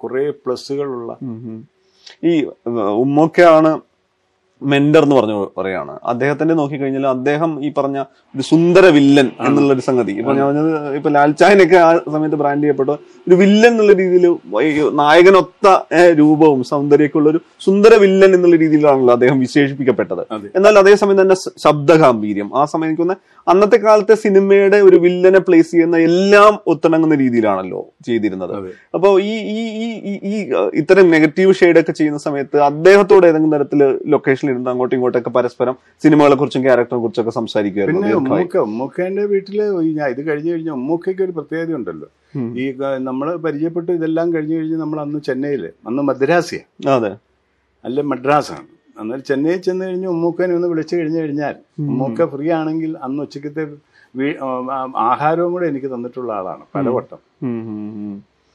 കുറെ പ്ലസ്സുകളുള്ള. ഈ ഉമ്മൊക്കെയാണ് മെന്റർ എന്ന് പറഞ്ഞു പറയാണ് അദ്ദേഹത്തിന്റെ നോക്കിക്കഴിഞ്ഞാൽ അദ്ദേഹം ഈ പറഞ്ഞ ഒരു സുന്ദര വില്ലൻ എന്നുള്ള ഒരു സംഗതി. ഇപ്പൊ ഞാൻ പറഞ്ഞത് ഇപ്പൊ ലാൽചായനൊക്കെ ആ സമയത്ത് ബ്രാൻഡ് ചെയ്യപ്പെട്ട. ഒരു വില്ലൻ എന്നുള്ള രീതിയിൽ നായകനൊത്ത രൂപവും സൗന്ദര്യമൊക്കെ ഉള്ള ഒരു സുന്ദര വില്ലൻ എന്നുള്ള രീതിയിലാണല്ലോ അദ്ദേഹം വിശേഷിപ്പിക്കപ്പെട്ടത്. അതെ. എന്നാൽ അതേസമയം തന്നെ ശബ്ദ ഗാംഭീര്യം ആ സമയം എനിക്ക് അന്നത്തെ കാലത്തെ സിനിമയുടെ ഒരു വില്ലനെ പ്ലേസ് ചെയ്യുന്ന എല്ലാം ഒത്തിണങ്ങുന്ന രീതിയിലാണല്ലോ ചെയ്തിരുന്നത്. അപ്പോൾ ഈ ഈ ഈ ഇത്തരം നെഗറ്റീവ് ഷെയ്ഡ് ഒക്കെ ചെയ്യുന്ന സമയത്ത് അദ്ദേഹത്തോട് ഏതെങ്കിലും തരത്തിൽ ലൊക്കേഷനിൽ ഇരുന്ന് അങ്ങോട്ടും ഇങ്ങോട്ടൊക്കെ പരസ്പരം സിനിമകളെ കുറിച്ചും ക്യാരക്ടറിനെ കുറിച്ചൊക്കെ പിന്നെ സംസാരിക്കുമായിരുന്നു ഉമ്മൂക്ക ഉമ്മൂക്കേന്റെ വീട്ടിൽ ഞാൻ ഇത് കഴിഞ്ഞു കഴിഞ്ഞാൽ ഉമ്മൂക്കയ്ക്ക് ഒരു പ്രത്യേകത ഉണ്ടല്ലോ ഈ നമ്മൾ പരിചയപ്പെട്ടു ഇതെല്ലാം കഴിഞ്ഞു കഴിഞ്ഞ് നമ്മൾ അന്ന് ചെന്നൈയിൽ. അന്ന് മദ്രാസിയ. അതെ. അല്ല മദ്രാസാണ്. എന്നാൽ ചെന്നൈയിൽ ചെന്ന് കഴിഞ്ഞ് ഉമ്മൂക്കനെ ഒന്ന് വിളിച്ചു കഴിഞ്ഞു കഴിഞ്ഞാൽ ഉമ്മൂക്ക ഫ്രീ ആണെങ്കിൽ അന്ന് ഉച്ചക്കത്തെ ആഹാരവും കൂടെ എനിക്ക് തന്നിട്ടുള്ള ആളാണ് പലവട്ടം.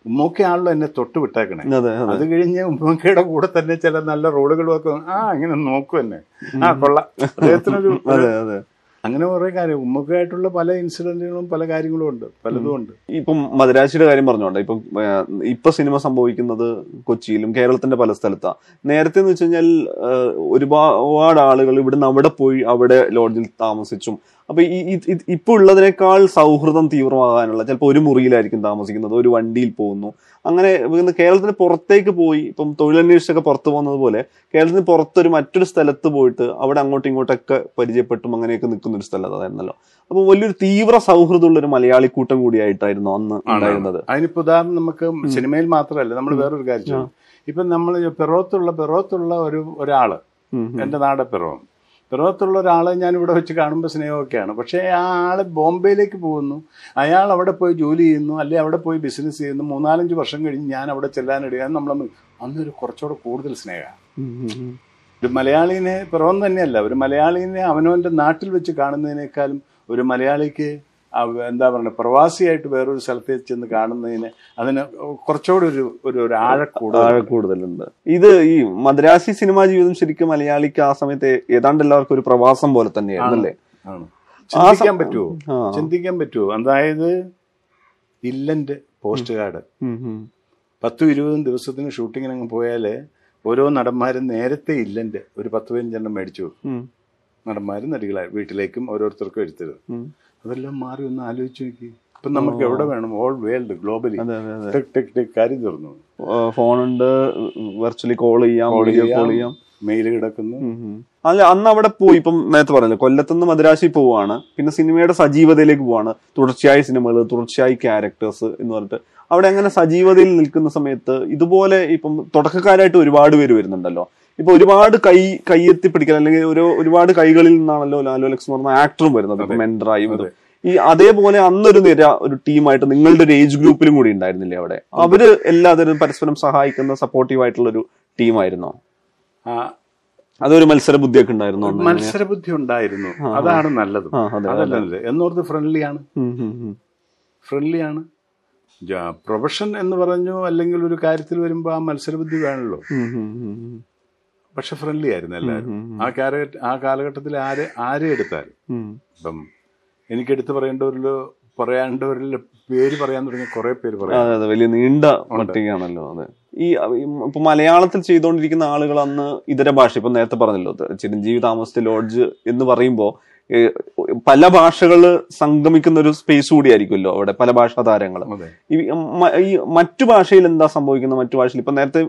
ഉമ്മൂക്കയാണല്ലോ എന്നെ തൊട്ട് വിട്ടേക്കണേ. അതെ കഴിഞ്ഞ് ഉമ്മൂക്കയുടെ കൂടെ തന്നെ ചില നല്ല റോളുകളും ഒക്കെ ആ ഇങ്ങനെ നോക്കും എന്നെ. ആ കൊള്ളാം. അദ്ദേഹത്തിനൊരു അങ്ങനെ കുറെ കാര്യം. ഉമ്മക്കായിട്ടുള്ള പല ഇൻസിഡന്റുകളും പല കാര്യങ്ങളും ഉണ്ട്. പലതും ഉണ്ട്. ഇപ്പം മദരാശിയുടെ കാര്യം പറഞ്ഞോണ്ട് ഇപ്പം ഇപ്പൊ സിനിമ സംഭവിക്കുന്നത് കൊച്ചിയിലും കേരളത്തിന്റെ പല സ്ഥലത്താ. നേരത്തെ എന്ന് വെച്ച് കഴിഞ്ഞാൽ ഒരുപാട് ആളുകൾ ഇവിടുന്ന് അവിടെ പോയി അവിടെ ലോഡ്ജിൽ താമസിച്ചും അപ്പൊ ഈ ഇപ്പൊ ഉള്ളതിനേക്കാൾ സൗഹൃദം തീവ്രമാകാനുള്ള ചിലപ്പോൾ ഒരു മുറിയിലായിരിക്കും താമസിക്കുന്നത് ഒരു വണ്ടിയിൽ പോകുന്നു. അങ്ങനെ കേരളത്തിന് പുറത്തേക്ക് പോയി ഇപ്പം തൊഴിലന്വേഷിച്ചൊക്കെ പുറത്തു പോകുന്നത് പോലെ കേരളത്തിന് പുറത്തൊരു മറ്റൊരു സ്ഥലത്ത് പോയിട്ട് അവിടെ അങ്ങോട്ടും ഇങ്ങോട്ടൊക്കെ പരിചയപ്പെട്ടും അങ്ങനെയൊക്കെ നിൽക്കുന്ന ഒരു സ്ഥലം അതായിരുന്നല്ലോ. അപ്പൊ വലിയൊരു തീവ്ര സൗഹൃദമുള്ള ഒരു മലയാളി കൂട്ടം കൂടിയായിട്ടായിരുന്നു അന്ന് ഉണ്ടായിരുന്നത്. അതിനിപ്പോ ഉദാഹരണം നമുക്ക് സിനിമയിൽ മാത്രമല്ല നമ്മൾ വേറൊരു കാര്യം. ഇപ്പൊ നമ്മൾ പിറോത്തുള്ള പിറോത്തുള്ള ഒരു ഒരാൾ. എന്റെ നാട് പിറവം പിറവത്തുള്ള ഒരാളെ ഞാൻ ഇവിടെ വെച്ച് കാണുമ്പോൾ സ്നേഹമൊക്കെയാണ്. പക്ഷേ ആ ആൾ ബോംബെയിലേക്ക് പോകുന്നു. അയാൾ അവിടെ പോയി ജോലി ചെയ്യുന്നു. അല്ലെ അവിടെ പോയി ബിസിനസ് ചെയ്യുന്നു. മൂന്നാലഞ്ച് വർഷം കഴിഞ്ഞ് ഞാൻ അവിടെ ചെല്ലാനിടുക നമ്മൾ അന്നൊരു കുറച്ചുകൂടെ കൂടുതൽ സ്നേഹമാണ്. ഒരു മലയാളീനെ പിറവം തന്നെയല്ല. ഒരു മലയാളീനെ അവനവന്റെ നാട്ടിൽ വെച്ച് കാണുന്നതിനേക്കാളും ഒരു മലയാളിക്ക് എന്താ പറയുക പ്രവാസിയായിട്ട് വേറൊരു സ്ഥലത്ത് ചെന്ന് കാണുന്നതിന് അതിന് കുറച്ചുകൂടി ഒരു ഒരു ഒരു ആഴക്കൂടുതൽ. ആഴക്കൂടുതലുണ്ട്. ഇത് ഈ മദ്രാസി സിനിമാ ജീവിതം ശരിക്കും മലയാളിക്ക് ആ സമയത്ത് ഏതാണ്ട് എല്ലാവർക്കും ഒരു പ്രവാസം പോലെ തന്നെയാണ് അല്ലേ? ചിന്തിക്കാൻ പറ്റുമോ ചിന്തിക്കാൻ പറ്റുമോ അതായത് ഇല്ലന്റെ പോസ്റ്റ് കാർഡ്. പത്തും ഇരുപതും ദിവസത്തിന് ഷൂട്ടിങ്ങിന് അങ്ങ് പോയാൽ ഓരോ നടന്മാരും നേരത്തെ ഇല്ലന്റെ ഒരു പത്ത് പതിനഞ്ചെണ്ണം മേടിച്ചു നടന്മാരും നടികളായി വീട്ടിലേക്കും ഓരോരുത്തർക്കും എടുത്തത്. അതെല്ലാം മാറി ഒന്ന് ആലോചിച്ച് നോക്കി. ഇപ്പൊ നമുക്ക് എവിടെ വേണം? All world globally tech tech tech കാര്യം തീർന്നു. ഫോണുണ്ട് വെർച്വലി കോൾ ചെയ്യാം വീഡിയോ കോൾ ചെയ്യാം മെയിൽ കിടക്കുന്നു. അല്ല അന്ന് അവിടെ പോയി ഇപ്പം നേരത്തെ പറഞ്ഞല്ലോ കൊല്ലത്തുനിന്ന് മദ്രാശി പോവാണ് പിന്നെ സിനിമയുടെ സജീവതയിലേക്ക് പോവാണ്. തുടർച്ചയായ സിനിമകൾ തുടർച്ചയായി ക്യാരക്ടേഴ്സ് എന്ന് പറഞ്ഞിട്ട്. അവിടെ അങ്ങനെ സജീവതയിൽ നിൽക്കുന്ന സമയത്ത് ഇതുപോലെ ഇപ്പം തുടക്കക്കാരായിട്ട് ഒരുപാട് പേര് വരുന്നുണ്ടല്ലോ. ഇപ്പൊ ഒരുപാട് കൈ കൈയെത്തി പിടിക്കാൻ അല്ലെങ്കിൽ ഒരു ഒരുപാട് കൈകളിൽ നിന്നാണല്ലോ ലാലു അലക്സ് എന്ന് പറഞ്ഞ ആക്ടറും വരുന്നത് മെന്ററായി മെന്ററായും ഈ അതേപോലെ അന്നൊരു നിര ഒരു ടീമായിട്ട് നിങ്ങളുടെ ഒരു ഏജ് ഗ്രൂപ്പിലും കൂടി ഉണ്ടായിരുന്നില്ലേ അവിടെ? അവർ എല്ലാതരം പരസ്പരം സഹായിക്കുന്ന സപ്പോർട്ടീവ് ആയിട്ടുള്ള ഒരു ടീമായിരുന്നോ? ആ. അതൊരു മത്സര ബുദ്ധിയൊക്കെ ഉണ്ടായിരുന്നു മത്സര ബുദ്ധി ഉണ്ടായിരുന്നു. അതാണ് നല്ലത്. അതല്ല എന്നോർത്ത് ഫ്രണ്ട്ലി ആണ് ഫ്രണ്ട്ലി ആണ് പ്രൊഫഷൻ എന്ന് പറഞ്ഞു അല്ലെങ്കിൽ ഒരു കാര്യത്തിൽ വരുമ്പോൾ ആ മത്സര ബുദ്ധി ഉം. പക്ഷെ ഫ്രണ്ട്ലി ആയിരുന്നു എല്ലാവരും. ആ കാലഘട്ട ആ കാലഘട്ടത്തിൽ ആര് ആരെ എടുത്താലും. ഇപ്പം എനിക്ക് എടുത്തു പറയേണ്ടവരിൽ പറയാണ്ടവരിൽ പേര് പറയാൻ തുടങ്ങിയ കുറെ പേര് പറയാം. വലിയ നീണ്ട പട്ടികയാണല്ലോ അതെ. ഈ ഇപ്പൊ മലയാളത്തിൽ ചെയ്തുകൊണ്ടിരിക്കുന്ന ആളുകൾ അന്ന് ഇതര ഭാഷ ഇപ്പൊ നേരത്തെ പറഞ്ഞല്ലോ ചിരഞ്ജീവി താമസത്തെ ലോഡ്ജ് എന്ന് പറയുമ്പോ ഏ, പല ഭാഷകൾ സംഗമിക്കുന്ന ഒരു സ്പേസ് കൂടിയായിരിക്കുമല്ലോ അവിടെ പല ഭാഷാ താരങ്ങൾ ഈ മറ്റു ഭാഷയിൽ എന്താ സംഭവിക്കുന്നത് മറ്റു ഭാഷയിൽ? ഇപ്പൊ നേരത്തെ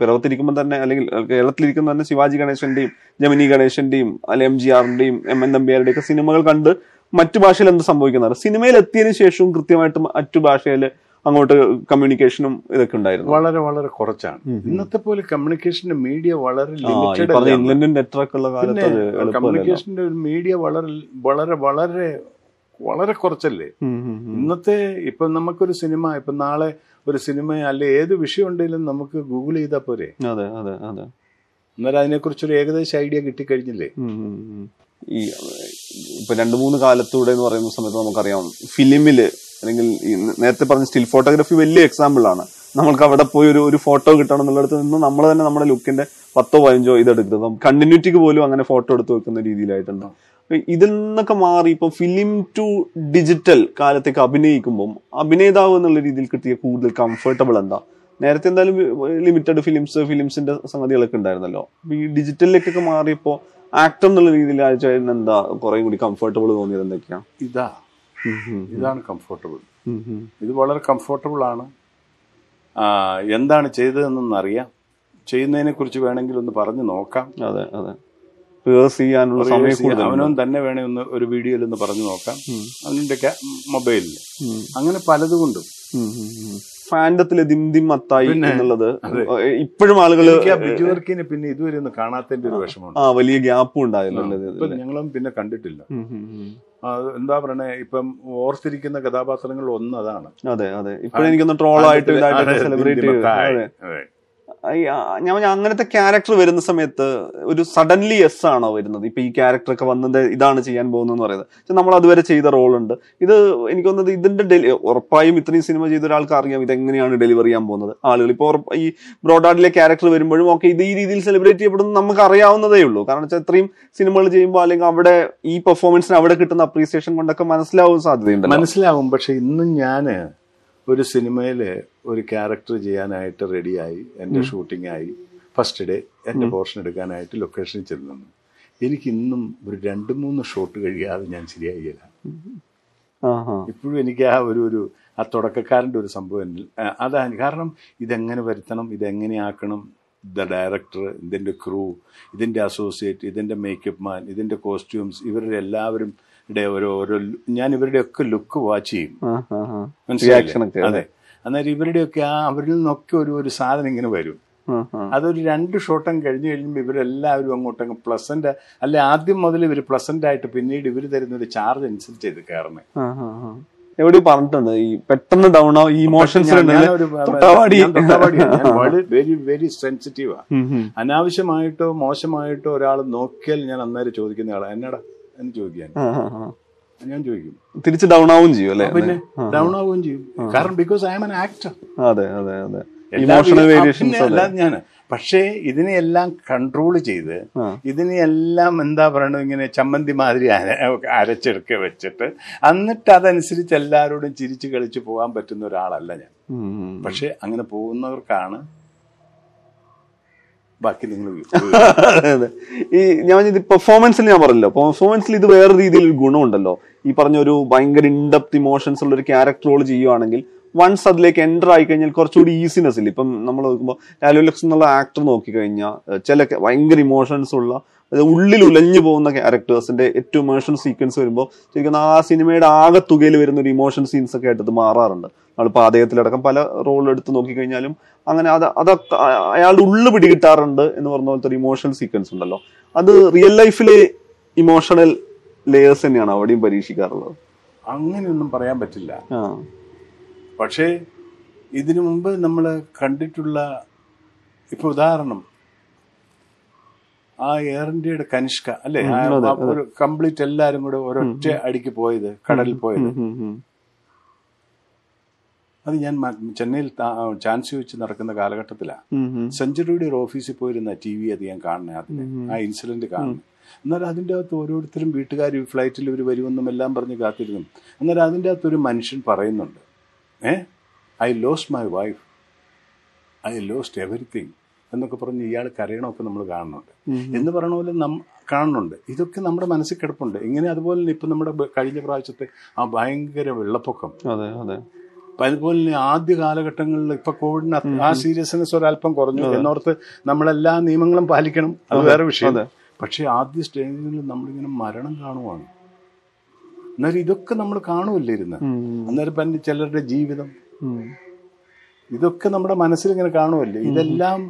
പിറവത്തിരിക്കുമ്പോൾ തന്നെ അല്ലെങ്കിൽ കേരളത്തിലിരിക്കുന്ന തന്നെ ശിവാജി ഗണേശന്റെയും ജമിനി ഗണേശന്റെയും അല്ലെ എം ജി ആറിന്റെയും എം എൻ നമ്പ്യാരുടെയും ഒക്കെ സിനിമകൾ കണ്ട് മറ്റു ഭാഷയിൽ എന്ത് സംഭവിക്കുന്നത് സിനിമയിൽ എത്തിയതിനു ശേഷവും കൃത്യമായിട്ട് മറ്റു ഭാഷയിൽ അങ്ങോട്ട് കമ്മ്യൂണിക്കേഷനും ഇതൊക്കെ ഉണ്ടായിരുന്നു. വളരെ വളരെ കുറച്ചാണ്. ഇന്നത്തെ പോലെ കമ്മ്യൂണിക്കേഷന്റെ മീഡിയ വളരെ ലിമിറ്റഡ് പറഞ്ഞ ഇംഗ്ലണ്ടും നെറ്ററൊക്കെ ഉള്ള കാലത്ത് കമ്മ്യൂണിക്കേഷന്റെ ഒരു മീഡിയ വളരെ വളരെ വളരെ വളരെ കുറച്ചല്ലേ. ഇന്നത്തെ ഇപ്പൊ നമുക്കൊരു സിനിമ ഇപ്പൊ നാളെ ഒരു സിനിമ അല്ലെ ഏത് വിഷയം ഉണ്ടെങ്കിലും നമുക്ക് ഗൂഗിൾ ചെയ്താൽ പോരെ? അതെ അതെ അതെ. എന്നാലും അതിനെക്കുറിച്ചൊരു ഏകദേശം ഐഡിയ കിട്ടിക്കഴിഞ്ഞില്ലേ. ഈ ഇപ്പൊ രണ്ടു മൂന്ന് കാലത്തൂടെ എന്ന് പറയുന്ന സമയത്ത് നമുക്കറിയാം ഫിലിമിൽ അല്ലെങ്കിൽ നേരത്തെ പറഞ്ഞ സ്റ്റിൽ ഫോട്ടോഗ്രാഫി വലിയ എക്സാമ്പിൾ ആണ്. നമ്മൾക്ക് അവിടെ പോയി ഒരു ഒരു ഫോട്ടോ കിട്ടണം എന്നുള്ളിടത്ത് നിന്ന് നമ്മൾ തന്നെ നമ്മുടെ ലുക്കിന്റെ പത്തോ പതിനഞ്ചോ ഇതെടുക്കുന്നത്. കണ്ടിന്യൂറ്റിക്ക് പോലും അങ്ങനെ ഫോട്ടോ എടുത്ത് വെക്കുന്ന രീതിയിലായിട്ടുണ്ട്. ഇതിൽ നിന്നൊക്കെ മാറി ഇപ്പൊ ഫിലിം ടു ഡിജിറ്റൽ കാലത്തേക്ക് അഭിനയിക്കുമ്പോൾ അഭിനേതാവ് എന്നുള്ള രീതിയിൽ കിട്ടിയ കൂടുതൽ കംഫർട്ടബിൾ എന്താ? നേരത്തെ എന്തായാലും ലിമിറ്റഡ് ഫിലിംസ് ഫിലിംസിന്റെ സംഗതികളൊക്കെ ഉണ്ടായിരുന്നല്ലോ. ഈ ഡിജിറ്റലിലേക്കൊക്കെ മാറിയപ്പോ ആക്ടർ എന്നുള്ള രീതിയിൽ ആഴ്ച എന്താ കുറെ കൂടി കംഫർട്ടബിൾ തോന്നിയത് ഇതാ ഇതാണ് കംഫർട്ടബിൾ. ഇത് വളരെ കംഫർട്ടബിൾ ആണ്. എന്താണ് ചെയ്തതെന്നൊന്നും അറിയാം ചെയ്യുന്നതിനെ കുറിച്ച് വേണമെങ്കിൽ ഒന്ന് പറഞ്ഞു നോക്കാം. അതെ അതെ. റിഹേഴ്സ് ചെയ്യാനുള്ള സമയം അവനവൻ തന്നെ വേണേ ഒന്ന് ഒരു വീഡിയോയിൽ ഒന്ന് പറഞ്ഞു നോക്കാം. അവന്റെ മൊബൈലിൽ അങ്ങനെ പലതുകൊണ്ടും. ഫാൻഡത്തിലെ ദിംദിം മത്തായി എന്നുള്ളത് ഇപ്പോഴും ആളുകൾ എനിക്ക് ആ ബിജു വർക്കിനെ പിന്നെ ഇതുവരെ ഒന്ന് കാണാത്തതിന്റെ ഒരു വിഷമമുണ്ട്. ആ വലിയ ഗ്യാപ്പും ഉണ്ടായല്ലോ ഞങ്ങളും പിന്നെ കണ്ടിട്ടില്ല. എന്താ പറയണേ ഇപ്പം ഓർത്തിരിക്കുന്ന കഥാപാത്രങ്ങൾ ഒന്ന് അതാണ്. അതെ അതെ. ഇപ്പഴെനിക്കൊന്ന് ട്രോളായിട്ട് സെലിബ്രേറ്റ് ദിംദിമത്തായി. ഞാൻ അങ്ങനത്തെ ക്യാരക്ടർ വരുന്ന സമയത്ത് ഒരു സഡൻലി എസ് ആണോ വരുന്നത്? ഇപ്പൊ ഈ ക്യാരക്ടർ ഒക്കെ വന്നത് ഇതാണ് ചെയ്യാൻ പോകുന്നതെന്ന് പറയുന്നത്. പക്ഷെ നമ്മൾ അതുവരെ ചെയ്ത റോൾ ഉണ്ട്. ഇത് എനിക്ക് തോന്നുന്നത് ഇതിന്റെ ഡെലി ഉറപ്പായും ഇത്രയും സിനിമ ചെയ്ത ഒരാൾക്ക് അറിയാം ഇത് എങ്ങനെയാണ് ഡെലിവർ ചെയ്യാൻ പോകുന്നത്. ആളുകൾ ഇപ്പോൾ ഈ ബ്രോഡാഡിലെ ക്യാരക്ടർ വരുമ്പോഴും ഓക്കെ ഇത് ഈ രീതിയിൽ സെലിബ്രേറ്റ് ചെയ്യപ്പെടുന്നത് നമുക്ക് അറിയാവുന്നതേ ഉള്ളൂ. കാരണം വെച്ചാൽ ഇത്രയും സിനിമകൾ ചെയ്യുമ്പോൾ അല്ലെങ്കിൽ അവിടെ ഈ പെർഫോമൻസിന് അവിടെ കിട്ടുന്ന അപ്രീസിയേഷൻ കൊണ്ടൊക്കെ മനസ്സിലാവും സാധ്യതയുണ്ട് മനസ്സിലാവും. പക്ഷെ ഇന്നും ഞാൻ ഒരു സിനിമയിൽ ഒരു ക്യാരക്ടർ ചെയ്യാനായിട്ട് റെഡിയായി എന്റെ ഷൂട്ടിംഗ് ആയി ഫസ്റ്റ് ഡേ എന്റെ പോർഷൻ എടുക്കാനായിട്ട് ലൊക്കേഷനിൽ ചെന്നു എനിക്ക് ഇന്നും ഒരു രണ്ട് മൂന്ന് ഷോട്ട് കഴിയാതെ ഞാൻ ശരിയായില്ല ഇപ്പോഴും എനിക്ക് ആ ഒരു ഒരു ആ തുടക്കക്കാരന്റെ ഒരു സംഭവം അതാണ്. കാരണം ഇതെങ്ങനെ വരുത്തണം ഇതെങ്ങനെയാക്കണം ദ ഡയറക്ടർ ഇതിന്റെ ക്രൂ ഇതിന്റെ അസോസിയേറ്റ് ഇതിന്റെ മേക്കപ്പ് മാൻ ഇതിന്റെ കോസ്റ്റ്യൂംസ് ഇവരുടെ എല്ലാവരും ടെ ഓരോ ഓരോ ഞാൻ ഇവരുടെയൊക്കെ ലുക്ക് വാച്ച് ചെയ്യും. ഒക്കെ അതെ. അന്നേരം ഇവരുടെയൊക്കെ ആ അവരിൽ നിന്നൊക്കെ ഒരു ഒരു സാധനം ഇങ്ങനെ വരും. അതൊരു രണ്ട് ഷോട്ടം കഴിഞ്ഞ് കഴിയുമ്പോൾ ഇവരെല്ലാവരും അങ്ങോട്ടങ്ങ് പ്ലസന്റ് അല്ലെ ആദ്യം മുതൽ ഇവർ പ്ലസന്റ് ആയിട്ട് പിന്നീട് ഇവർ തരുന്ന ഒരു ചാർജ് അനുസരിച്ച് ഇത് ആ. എവിടെയോ പറഞ്ഞിട്ടുണ്ട് ഈ പെട്ടെന്ന് ഡൗൺ ആവും ഇമോഷൻസ് വെരി വെരി സെൻസിറ്റീവാ. അനാവശ്യമായിട്ടോ മോശമായിട്ടോ ഒരാൾ നോക്കിയാൽ ഞാൻ അന്നേരം ചോദിക്കുന്ന ആളാ എന്നടാ എന്ന് ചോദിക്കാൻ ആ, ആ, ആ. ഞാൻ ചോദിക്കും. തിരിച്ച് ഡൗൺ ആവും ചെയ്യും അല്ലെ? പിന്നെ ഡൗൺ ആവുകയും ചെയ്യും. കാരണം because I'm an actor അതെ അതെ അതെ. ഇമോഷണൽ വേരിയേഷൻസ് എല്ലാം ഞാൻ പക്ഷേ ഇതിനെയെല്ലാം കൺട്രോൾ ചെയ്ത് ആ. ഇതിനെയെല്ലാം എന്താ പറയണത് ഇങ്ങനെ ചമ്മന്തി മാതിരി അരച്ചെടുക്ക വെച്ചിട്ട് എന്നിട്ട് അതനുസരിച്ച് എല്ലാവരോടും ചിരിച്ചു കളിച്ച് പോകാൻ പറ്റുന്ന ഒരാളല്ല ഞാൻ. പക്ഷെ അങ്ങനെ പോകുന്നവർക്കാണ് ബാക്കി നിങ്ങൾ. [LAUGHS] ഈ ഞാൻ ഇത് പെർഫോമൻസിൽ ഞാൻ പറഞ്ഞല്ലോ? പെർഫോമൻസിൽ ഇത് വേറെ രീതിയിൽ ഗുണമുണ്ടല്ലോ. ഈ പറഞ്ഞ ഒരു ഭയങ്കര ഇൻഡെപ്ത് ഇമോഷൻസ് ഉള്ള ഒരു ക്യാരക്ടർ റോൾ ചെയ്യുവാണെങ്കിൽ വൺസ് അതിലേക്ക് എന്റർ ആയി കഴിഞ്ഞാൽ കുറച്ചുകൂടി ഈസിനെസ് ഇല്ല? ഇപ്പം നമ്മൾ നോക്കുമ്പോൾ ലാലു ലക്സ് എന്നുള്ള ആക്ടർ നോക്കിക്കഴിഞ്ഞാൽ ചില ഭയങ്കര ഇമോഷൻസ് ഉള്ള ഉള്ളിൽ ഉലഞ്ഞു പോകുന്ന ക്യാരക്ടേഴ്സിന്റെ ഏറ്റവും ഇമോഷൻ സീക്വൻസ് വരുമ്പോൾ ശരിക്കും ആ സിനിമയുടെ ആകെ തുകയിൽ വരുന്ന ഒരു ഇമോഷൻ സീൻസ് ഒക്കെ ആയിട്ട് ഇത് മാറാറുണ്ട്. നമ്മളിപ്പോൾ ആദയത്തിലടക്കം പല റോൾ എടുത്ത് നോക്കിക്കഴിഞ്ഞാലും അങ്ങനെ അത് അതൊക്കെ അയാളുടെ ഉള്ളു പിടികിട്ടാറുണ്ട് എന്ന് പറഞ്ഞ പോലത്തെ ഒരു ഇമോഷണൽ സീക്വൻസ് ഉണ്ടല്ലോ. അത് റിയൽ ലൈഫിലെ ഇമോഷണൽ ലേയേഴ്സ് തന്നെയാണ് അവിടെയും പരീക്ഷിക്കാറുള്ളത്. അങ്ങനെയൊന്നും പറയാൻ പറ്റില്ല. പക്ഷേ ഇതിനു മുമ്പ് നമ്മൾ കണ്ടിട്ടുള്ള ഇപ്പൊ ഉദാഹരണം ആ എയർ ഇന്ത്യയുടെ കനിഷ്ക അല്ലെ? ഒരു കംപ്ലീറ്റ് എല്ലാരും കൂടെ ഒരൊറ്റ അടിക്ക് പോയത് കടലിൽ പോയത്. അത് ഞാൻ ചെന്നൈയിൽ ചാൻസ് വെച്ച് നടക്കുന്ന കാലഘട്ടത്തിലാണ്. സെഞ്ചുറിയുടെ ഒരു ഓഫീസിൽ പോയിരുന്ന ടി വി അത് ഞാൻ കാണുന്നത് അതിന് ആ ഇൻസിഡന്റ് കാണുന്നത് എന്നാൽ അതിന്റെ അകത്ത് ഓരോരുത്തരും വീട്ടുകാർ ഫ്ലൈറ്റിൽ ഇവർ വരുമെന്നും എല്ലാം പറഞ്ഞ് കാത്തിരുന്നു. എന്നാൽ അതിന്റെ അകത്ത് ഒരു മനുഷ്യൻ പറയുന്നുണ്ട് ഏ? I lost my wife I lost everything എന്നൊക്കെ പറഞ്ഞ് ഇയാൾ കരയണമൊക്കെ നമ്മൾ കാണുന്നുണ്ട്. എന്ന് പറയണ പോലെ നം കാണുന്നുണ്ട്. ഇതൊക്കെ നമ്മുടെ മനസ്സിൽ കിടപ്പുണ്ട്. ഇങ്ങനെ അതുപോലെ തന്നെ ഇപ്പം നമ്മുടെ കഴിഞ്ഞ പ്രാവശ്യത്തെ ആ ഭയങ്കര വെള്ളപ്പൊക്കം. അതെ അതെ. അതുപോലെ തന്നെ ആദ്യ കാലഘട്ടങ്ങളിൽ ഇപ്പൊ കോവിഡിന് ആ സീരിയസ്നെസ് ഒരല്പം കുറഞ്ഞു. എന്നോർത്ത് നമ്മളെല്ലാ നിയമങ്ങളും പാലിക്കണം. അത് വേറെ വിഷയം. പക്ഷെ ആദ്യ സ്റ്റേജിൽ നമ്മളിങ്ങനെ മരണം കാണുവാണ്. അന്നേരം ഇതൊക്കെ നമ്മൾ കാണുമല്ലേ ഇരുന്ന്? ഉം, അന്നേരം പിന്നെ ചിലരുടെ ജീവിതം. ഇതൊക്കെ നമ്മുടെ മനസ്സിൽ ഇങ്ങനെ കാണുമല്ലേ ഇതെല്ലാം